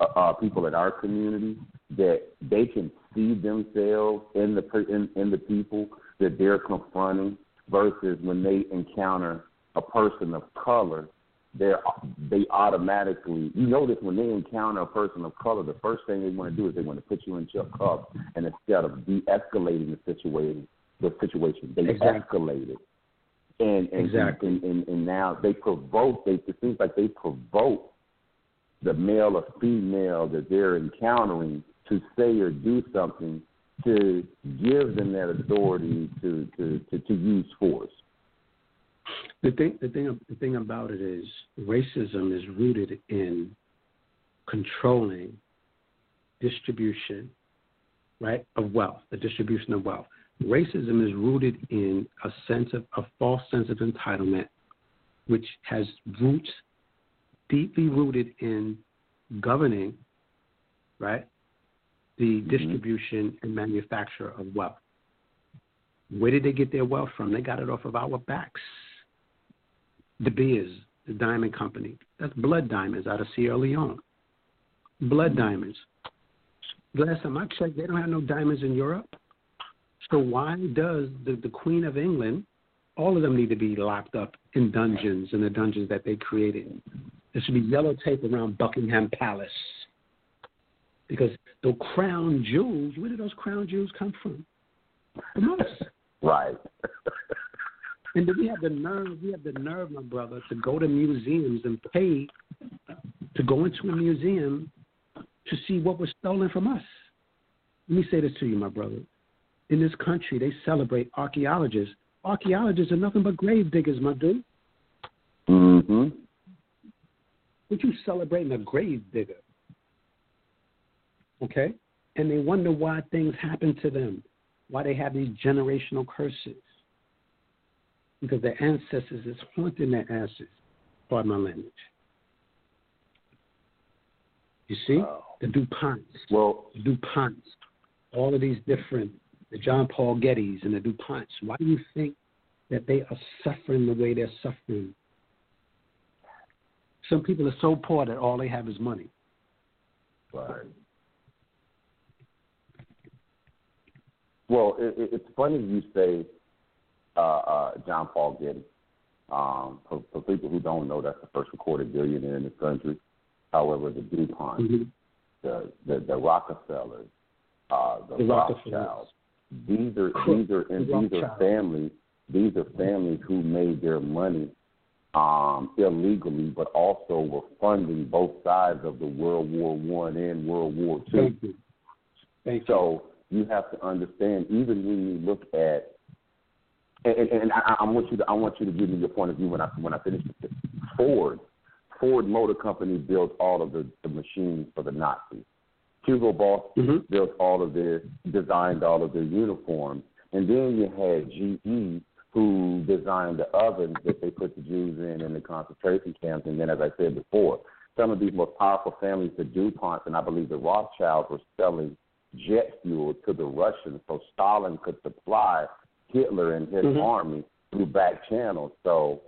uh, uh, people in our community, that they can see themselves in the in, in the people that they're confronting, versus when they encounter a person of color, they they automatically you notice when they encounter a person of color, the first thing they want to do is they want to put you in your cup, and instead of de-escalating the situation, the situation they Exactly. escalate it and and, Exactly. and, and and now they provoke. They it seems like they provoke the male or female that they're encountering to say or do something to give them that authority to to to, to use force. The thing, the thing, the thing about it is, racism is rooted in controlling distribution, right, of wealth, the distribution of wealth. Racism is rooted in a sense of a false sense of entitlement, which has roots deeply rooted in governing, right, the mm-hmm. distribution and manufacture of wealth. Where did they get their wealth from? They got it off of our backs. De Beers, the diamond company, that's blood diamonds out of Sierra Leone. Blood mm-hmm. diamonds. Last time I checked, they don't have no diamonds in Europe. So why does the, the Queen of England, all of them need to be locked up in dungeons, in the dungeons that they created? There should be yellow tape around Buckingham Palace. Because the crown jewels, where did those crown jewels come from? From us. Right. And then we have the nerve, we have the nerve, my brother, to go to museums and pay to go into a museum to see what was stolen from us. Let me say this to you, my brother. In this country, they celebrate archaeologists. Archaeologists are nothing but grave diggers, my dude. Mm-hmm. What you celebrating a grave digger? Okay? And they wonder why things happen to them, why they have these generational curses. Because their ancestors is haunting their asses. Pardon my language. You see? The DuPonts. Well, the DuPonts. all of these different, the John Paul Gettys and the DuPonts, why do you think that they are suffering the way they're suffering? Some people are so poor that all they have is money. Right. Well, it, it, it's funny you say uh, uh, John Paul Getty. Um, for, for people who don't know, that's the first recorded billionaire in the country. However, the DuPont, Mm-hmm. the, the the Rockefellers, uh, the, The Rockefellers. Rothschilds, these are these are and the these are families. These are families who made their money um, illegally, but also were funding both sides of the World War One and World War Two. Thank you. Thank so you have to understand, even when you look at, and, and, and I, I want you to, I want you to give me your point of view when I when I finish this. Ford, Ford Motor Company built all of the, the machines for the Nazis. Hugo Boss mm-hmm. built all of their, designed all of their uniforms, and then you had GE who designed the ovens that they put the Jews in in the concentration camps. And then, as I said before, some of these most powerful families, the DuPonts and I believe the Rothschilds, were selling jet fuel to the Russians so Stalin could supply Hitler and his Mhm. army through back channels. So,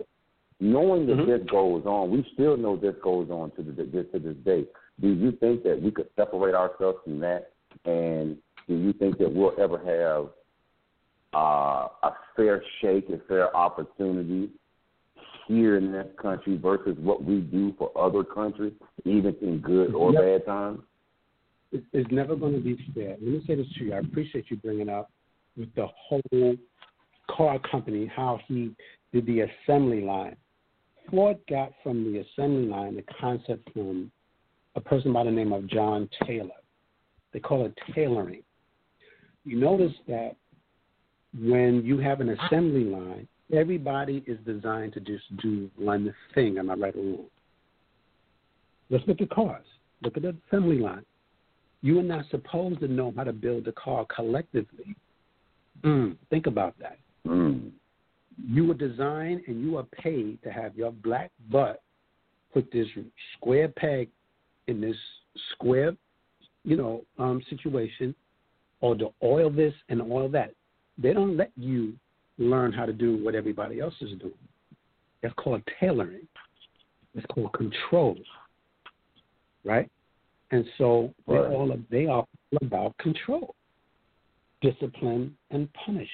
knowing that this goes on, we still know this goes on to the to this day. Do you think that we could separate ourselves from that? And do you think that we'll ever have uh, a fair shake and fair opportunity here in this country versus what we do for other countries, even in good or Yep. bad times? It's never going to be fair. Let me say this to you. I appreciate you bringing up with the whole car company how he did the assembly line. Ford got from the assembly line the concept from a person by the name of John Taylor. They call it tailoring. You notice that when you have an assembly line, everybody is designed to just do one thing. Am I right or wrong? Let's look at cars. Look at the assembly line. You are not supposed to know how to build a car collectively. Mm, think about that. Mm. You were designed and you are paid to have your black butt put this square peg in this square, you know, um, situation, or to oil this and oil that. They don't let you learn how to do what everybody else is doing. That's called tailoring. It's called control, right? And so they're Right. all they are all about control, discipline, and punish.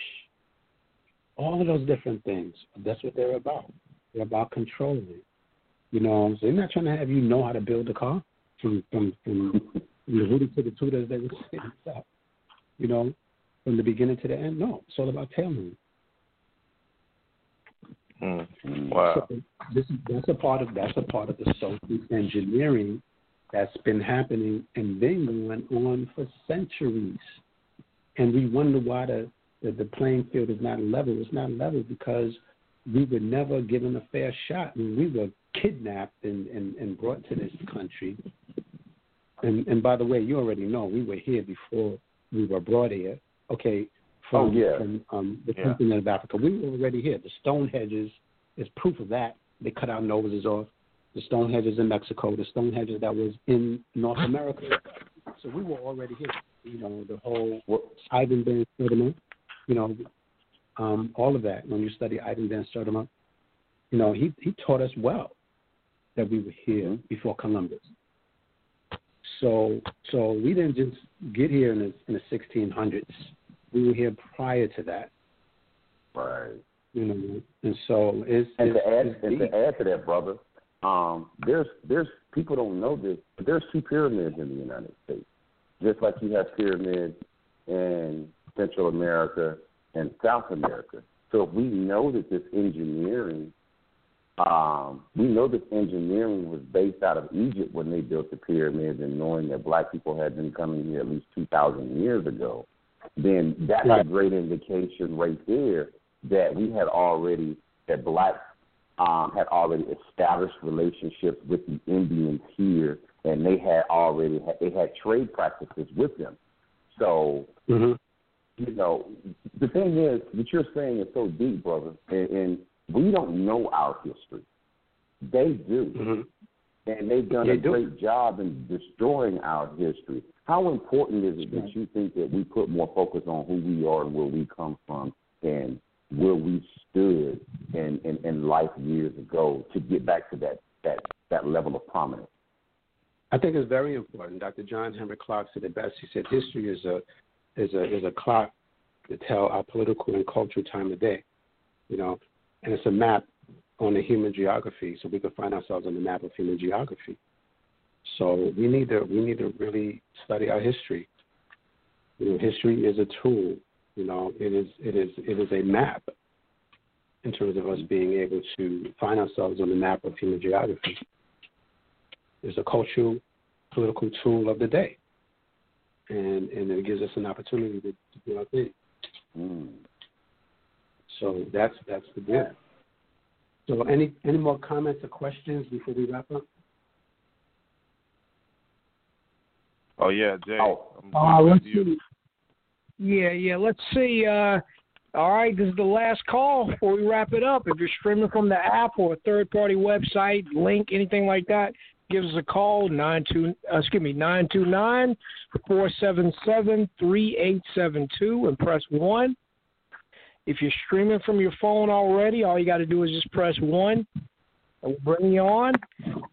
All of those different things. That's what they're about. They're about controlling. You know, so they're not trying to have you know how to build a car from from from, from the rooty to the tutor, as they would say. You know, from the beginning to the end. No, it's all about tailoring. Mm. Wow. So this is that's a part of that's a part of the social engineering that's been happening and been going on for centuries. And we wonder why the, the, the playing field is not level. It's not level because we were never given a fair shot. I mean, we were kidnapped and, and, and brought to this country. And and by the way, you already know we were here before we were brought here. Okay, from, Oh, yeah. from um, the Yeah. continent of Africa. We were already here. The Stonehenge is proof of that. They cut our noses off. The Stonehenge in Mexico, the Stonehenge that was in North America. So we were already here. You know, the whole Ivan Van Sertima, you know, um, all of that. When you study Ivan Van Sertima, you know, he, he taught us well that we were here before Columbus. So so we didn't just get here in the in the 1600s. We were here prior to that. Right. You know, and so it's And to add and deep. to add to that, brother, um, there's there's people don't know this, but there's two pyramids in the United States. Just like you have pyramids in Central America and South America. So if we know that this engineering um, we know this engineering was based out of Egypt when they built the pyramids and knowing that black people had been coming here at least two thousand years ago, then that's a great indication right there that we had already that blacks um, had already established relationships with the Indians here, and they had already had, they had trade practices with them. So Mm-hmm. You know, the thing is, what you're saying is so deep, brother, and, and we don't know our history. They do. Mm-hmm. And they've done They a do. great job in destroying our history. How important is it that you think that we put more focus on who we are and where we come from and where we stood in, in, in life years ago to get back to that, that, that level of prominence? I think it's very important. Dr. John Henrik Clarke said it best. He said history is a is a is a clock to tell our political and cultural time of day. You know, and it's a map on the human geography, so we can find ourselves on the map of human geography. So we need to we need to really study our history. You know, history is a tool. You know, it is it is it is a map in terms of us being able to find ourselves on the map of human geography. It's a cultural, political tool of the day, and and it gives us an opportunity to, to do our thing. Mm. So that's that's the deal. So any any more comments or questions before we wrap up? Oh yeah, Jay. Oh. Uh, let's see. Yeah, yeah. Let's see. Uh, all right, this is the last call before we wrap it up. If you're streaming from the app or a third-party website, link, anything like that, give us a call nine two. Uh, excuse me, nine two nine four seven seven three eight seven two, and press one. If you're streaming from your phone already, all you got to do is just press one, and we'll bring you on.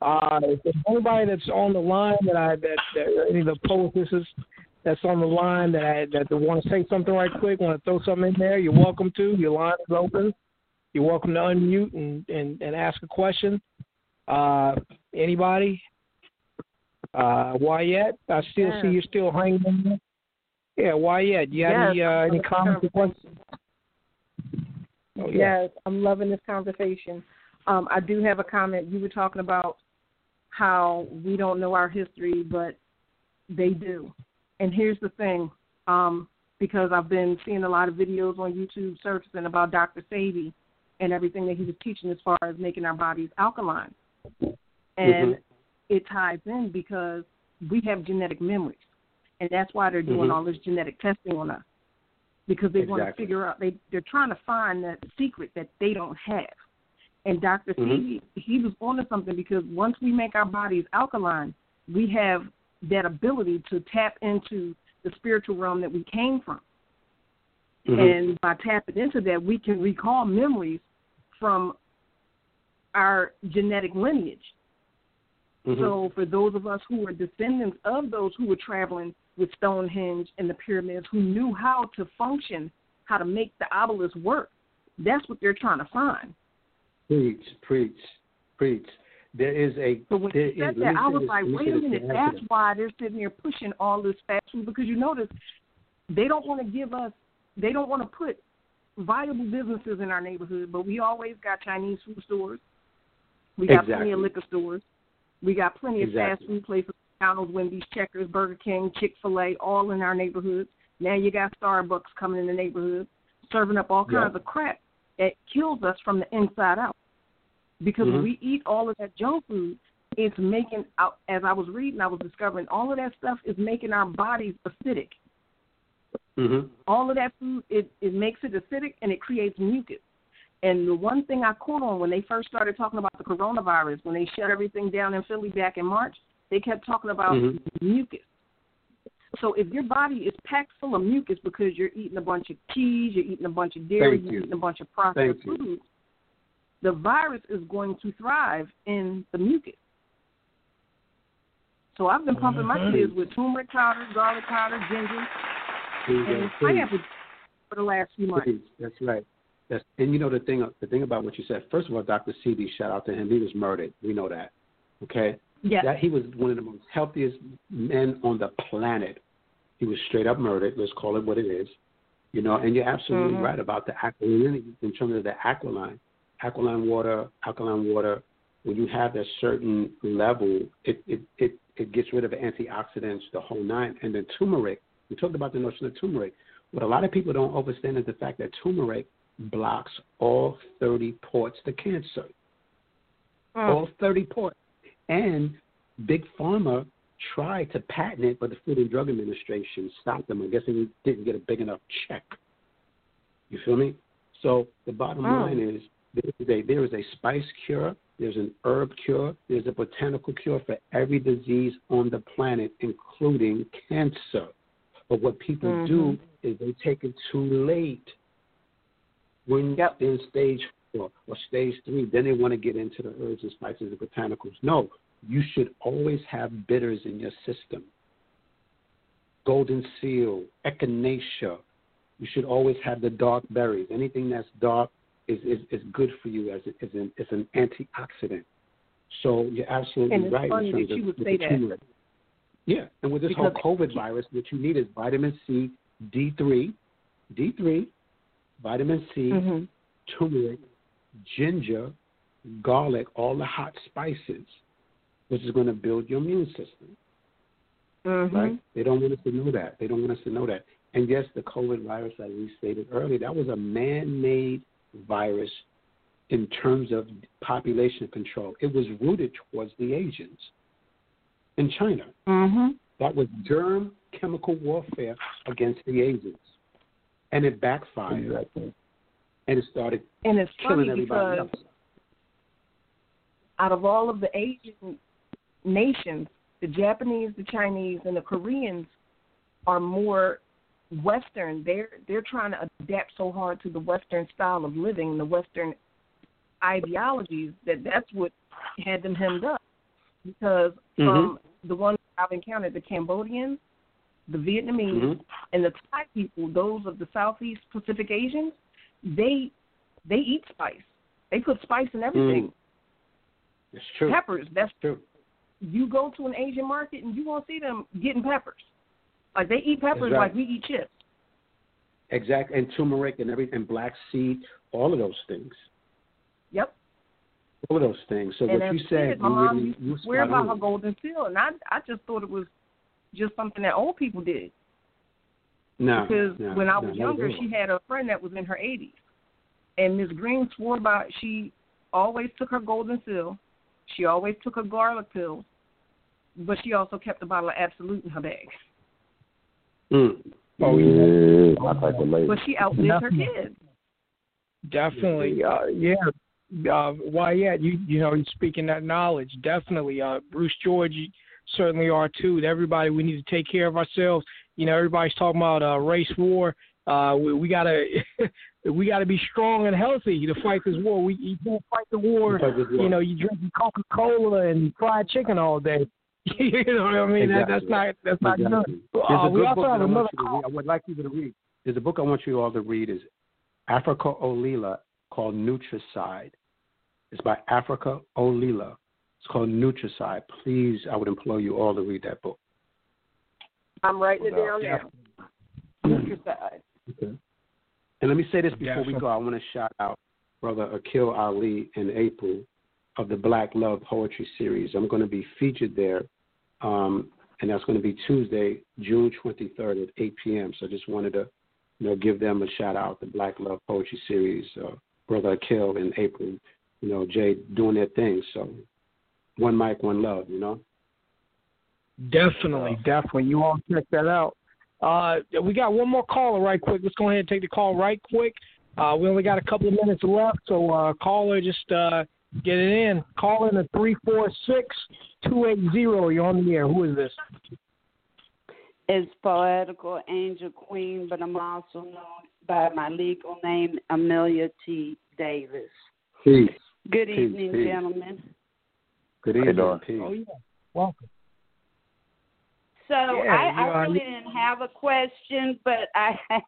Uh, if there's anybody that's on the line that I that, that any of the poetesses that's on the line that I that want to say something right quick, want to throw something in there, you're welcome to. Your line is open. You're welcome to unmute and and, and ask a question. Uh, anybody? Uh, Wyett, I still see you still hanging in there. Yeah, Wyett, you Yes, any uh, any comments or questions? Oh, yeah. Yes, I'm loving this conversation. Um, I do have a comment. You were talking about how we don't know our history, but they do. And here's the thing, um, because I've been seeing a lot of videos on YouTube surfacing about Dr. Sebi and everything that he was teaching as far as making our bodies alkaline. And Mhm. it ties in because we have genetic memories. And that's why they're doing Mhm. all this genetic testing on us. Because they want to figure out they they're trying to find that secret that they don't have. And Dr. Mhm. Sebi, he was onto something because once we make our bodies alkaline, we have that ability to tap into the spiritual realm that we came from. Mhm. And by tapping into that, we can recall memories from our genetic lineage. Mhm. So, for those of us who are descendants of those who were traveling with Stonehenge and the pyramids, who knew how to function, how to make the obelisk work, that's what they're trying to find. Preach, preach, preach. There is a. But when there you said is- that, I was like, wait a minute, that's why they're sitting there pushing all this fast food because you notice they don't want to give us, they don't want to put viable businesses in our neighborhood, but we always got Chinese food stores. We got plenty of liquor stores. We got plenty of fast food places, McDonald's, Wendy's, Checkers, Burger King, Chick fil A, all in our neighborhoods. Now you got Starbucks coming in the neighborhood, serving up all Yeah. kinds of crap that kills us from the inside out. Because Mhm. when we eat all of that junk food, it's making out as I was reading, I was discovering all of that stuff is making our bodies acidic. Mhm. All of that food it, it makes it acidic and it creates mucus. And the one thing I caught on when they first started talking about the coronavirus, when they shut everything down in Philly back in March, they kept talking about Mhm. mucus. So if your body is packed full of mucus because you're eating a bunch of cheese, you're eating a bunch of dairy, Thank you're you. eating a bunch of processed Thank foods, the virus is going to thrive in the mucus. So I've been pumping my Mhm. kids with turmeric powder, garlic powder, ginger, and go. pineapple for the last few months. Please, That's right. That's and you know the thing the thing about what you said. First of all, Dr. Sebi, shout out to him. He was murdered. We know that. Okay. Yes. That he was one of the most healthiest men on the planet. He was straight up murdered. Let's call it what it is. You know, and you're absolutely Mhm. right about the alkalinity in terms of the alkaline, alkaline water, alkaline water. When you have a certain level, it it it, it gets rid of antioxidants, the whole nine, and then turmeric. We talked about the notion of turmeric. What a lot of people don't understand is the fact that turmeric blocks all 30 ports to cancer. All 30 ports. And Big Pharma tried to patent it, but the Food and Drug Administration stopped them. I guess they didn't get a big enough check. You feel me? So the bottom Oh. line is there is a there is a spice cure, there's an herb cure, there's a botanical cure for every disease on the planet, including cancer. But what people Mm-hmm. do is they take it too late. When Yep. in stage four or stage three, then they want to get into the herbs and spices and botanicals. No, you should always have bitters in your system. Golden seal, echinacea. You should always have the dark berries. Anything that's dark is, is, is good for you as, a, as, an, as an antioxidant. So you're absolutely And it's right. in terms that of- you would say that. Yeah, and with this Because- whole COVID virus, what you need is vitamin C, D3, D3, vitamin C, Mm-hmm. turmeric, ginger, garlic, all the hot spices, which is going to build your immune system. Mm-hmm. Right? They don't want us to know that. They don't want us to know that. And yes, the COVID virus, as we stated earlier, that was a man-made virus in terms of population control. It was rooted towards the Asians in China. Mm-hmm. That was germ chemical warfare against the Asians. And it backfired. And it started And it's killing funny everybody because else. out of all of the Asian nations, the Japanese, the Chinese, and the Koreans are more Western. They're they're trying to adapt so hard to the Western style of living, the Western ideologies that that's what had them hemmed up. Because mm-hmm. from the ones I've encountered, the Cambodians, the Vietnamese, Mhm. and the Thai people, those of the Southeast Pacific Asians, they they eat spice. They put spice in everything. It's true. Peppers. That's true. You go to an Asian market and you won't see them getting peppers. Like they eat peppers right. like we eat chips. Exactly. And turmeric and everything, and black seed, all of those things. Yep. All of those things. So and what you said, kid, my you mom really, used you to about her golden seal, and I I just thought it was just something that old people did. No, because no, when I was not younger, at all. she had a friend that was in her 80s, and Miss Green swore by she always took her golden seal, she always took her garlic pills, but she also kept a bottle of Absolut in her bag. Mm. Oh, yeah. My type of lady. But she outlived her kids. Definitely, uh, yeah. Uh, why, yeah, you you know, you're speaking that knowledge. Definitely, uh, Bruce George you certainly are too. Everybody, we need to take care of ourselves. You know, everybody's talking about uh, race war. Uh, we, we gotta we gotta be strong and healthy to fight this war. We you can't fight the war. Fight war. You know, you drinking Coca Cola and fried chicken all day. you know what I mean? That, that's Exactly. not that's not Exactly. good. There's Uh, a we also book have another want you to read. I would like you to read. There's a book I want you all to read. is Africa Olila called Nutricide. It's by Africa Olila. It's called Nutricide. Please, I would implore you all to read that book. I'm writing it down Yeah. now. Nutricide. Okay. And let me say this before we Definitely. go. I want to shout out Brother Akil Ali in April of the Black Love Poetry Series. I'm going to be featured there, um, and that's going to be Tuesday, June 23rd at 8 p.m. So I just wanted to, you know, give them a shout out. The Black Love Poetry Series, uh, Brother Akil in April, you know, Jay doing their thing. So one mic, one love, you know. Definitely, definitely. You all check that out. Uh, we got one more caller right quick. Let's go ahead and take the call right quick. Uh, we only got a couple of minutes left, so uh, caller, just uh, get it in. Call in at three four six two eight zero. You're on the air. Who is this? It's poetical angel queen, but I'm also known by my legal name, Amelia T. Davis. Peace. Good evening, peace. gentlemen. Good How you evening. doing? Oh yeah, welcome. So Yeah, I, you I are- really didn't have a question, but I,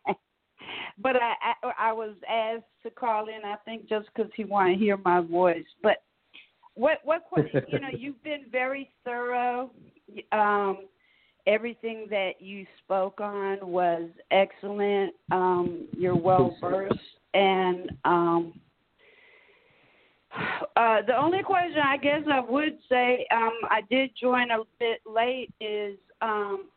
but I, I, I was asked to call in. I think just because he wanted to hear my voice. But what, what, que- you know, you've been very thorough. Um, everything that you spoke on was excellent. Um, you're well versed, and um, uh, the only question I guess I would say, um, I did join a bit late, is um,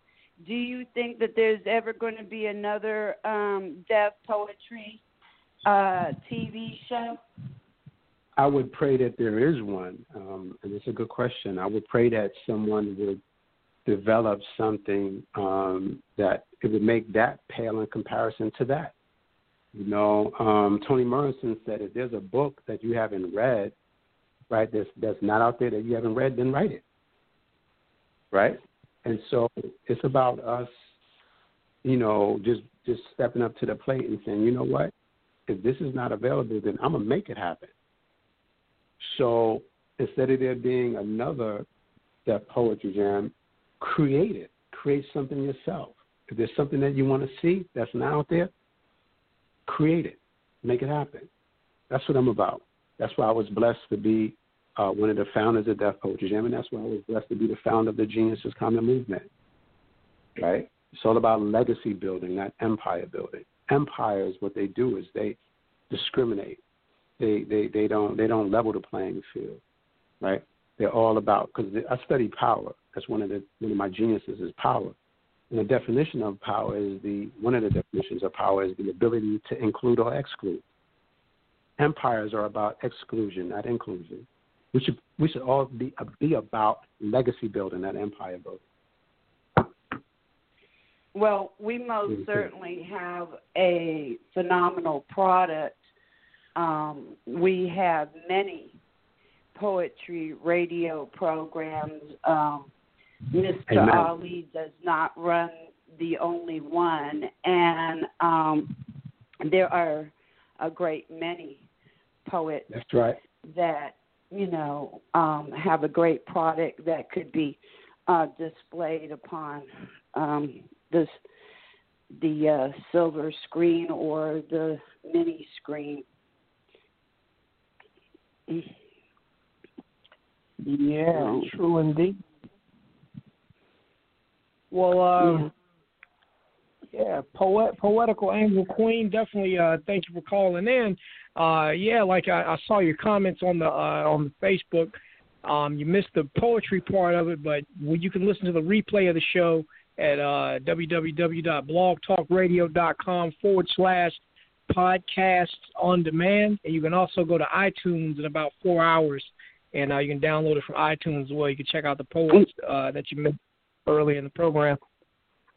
do you think that there's ever going to be another um, Def Poetry uh, TV show? I would pray that there is one, um, and it's a good question. I would pray that someone would develop something um, that it would make that pale in comparison to that. You know, um, Toni Morrison said if there's a book that you haven't read, right, that's that's not out there that you haven't read, then write it. Right? And so it's about us, you know, just just stepping up to the plate and saying, you know what, if this is not available, then I'm gonna make it happen. So instead of there being another Def Poetry Jam, create it. Create something yourself. If there's something that you want to see that's not out there, create it. Make it happen. That's what I'm about. That's why I was blessed to be uh, one of the founders of Def Poetry Jam, and that's why I was blessed to be the founder of the Genius is Common Movement. Right? It's all about legacy building, not empire building. Empires, what they do is they discriminate. They they they don't they don't level the playing field, right? They're all about because I study power. That's one of the one of my geniuses is power. And the definition of power is the one of the definitions of power is the ability to include or exclude. Empires are about exclusion, not inclusion. We should we should all be be about legacy building, not empire building. Well, we most mm-hmm. certainly have a phenomenal product. Um, we have many poetry radio programs. Um, Mr. Amen. Ali does not run the only one, and um, there are a great many poets. That's right. That you know um, have a great product that could be uh, displayed upon um, this the uh, silver screen or the mini screen. Yeah, true indeed. Well, uh, yeah. yeah, poet, poetical angel queen. Definitely, uh, thank you for calling in. Uh, yeah, like I, I saw your comments on the uh, on the Facebook. Um, you missed the poetry part of it, but you can listen to the replay of the show at uh, www.blogtalkradio.com forward slash podcasts on demand. And you can also go to iTunes in about four hours and uh, you can download it from iTunes as well. You can check out the posts uh, that you missed early in the program.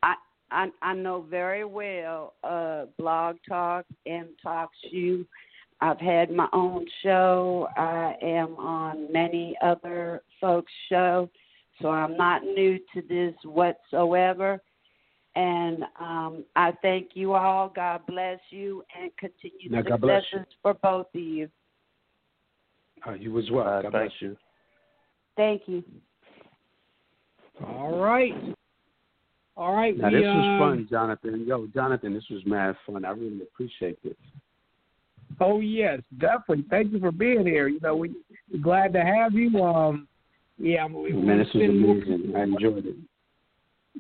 I I, I know very well uh, Blog Talk and Talk Shoe. I've had my own show. I am on many other folks' show, so I'm not new to this whatsoever. And um, I thank you all. God bless you and continue now, successes for both of you. Uh, you as well. God bless you. Thank you. All right. All right. Now we, this was uh, fun, Jonathan. Yo, Jonathan, this was mad fun. I really appreciate this. Oh yes, definitely. Thank you for being here. You know, we we're glad to have you. Um, yeah, we, man, this was amazing. I enjoyed it.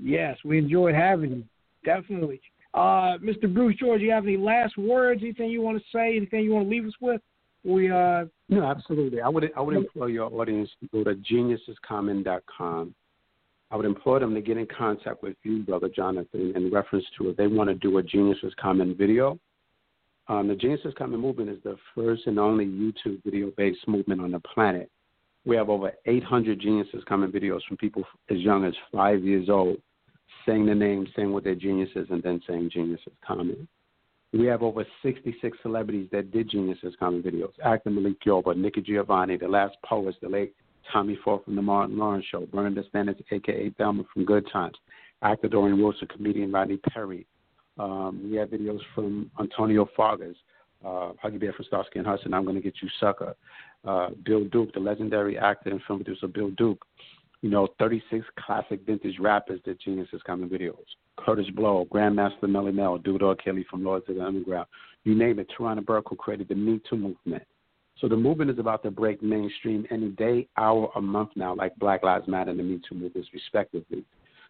Yes, we enjoyed having you. Definitely. Uh, Mr. Bruce George, you have any last words? Anything you want to say? Anything you want to leave us with? We uh. No, absolutely. I would I would implore your audience to go to geniusiscommon.com. I would implore them to get in contact with you, Brother Jonathan, in reference to if they want to do a Genius is Common video. Um, the Genius is Common movement is the first and only YouTube video based movement on the planet. We have over 800 Genius is Common videos from people as young as five years old saying the name, saying what their genius is, and then saying Genius is Common. We have over 66 celebrities that did Genius is Common videos. Actor Malik Yoba, Nikki Giovanni, the last poets, the late Tommy Ford from the Martin Lawrence Show, BernNadette Stanis, a.k.a. Thelma from Good Times, actor Dorien Wilson, comedian Rodney Perry. Um, we have videos from Antonio Fargas, uh, Huggy Bear from Starsky and Hudson, I'm Going to Get You Sucker. Uh, Bill Duke, the legendary actor and film producer Bill Duke. You know, 36 classic vintage rappers that did Genius is Common videos. Kurtis Blow, Grandmaster Melle Mel, Dupré Kelly from Lords of the Underground. You name it. Tarana Burke, who created the Me Too movement. So the movement is about to break mainstream any day, hour, or month now, like Black Lives Matter and the Me Too movements, respectively.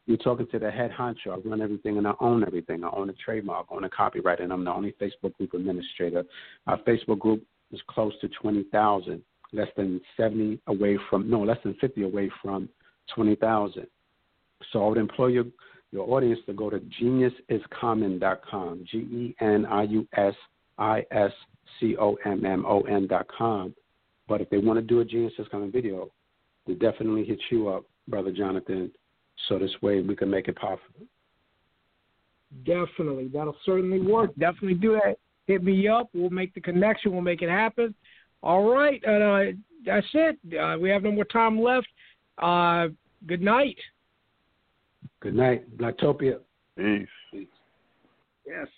You're talking to the head honcho. I run everything and I own everything. I own a trademark, I own a copyright, and I'm the only Facebook group administrator. Our Facebook group is close to 20,000, less than 70 away from, no, less than 50 away from 20,000. So I would employ your your audience to go to geniusiscommon.com, G E N I U S I S C O M M O com. But if they want to do a Genius is Common video, they definitely hit you up, Brother Jonathan, so this way we can make it possible. Definitely. That'll certainly work. Definitely do that. hit me up. We'll make the connection. We'll make it happen. All right, uh, that's it. Uh, we have no more time left. Uh, good night. Good night, Blacktopia. Peace. Yes.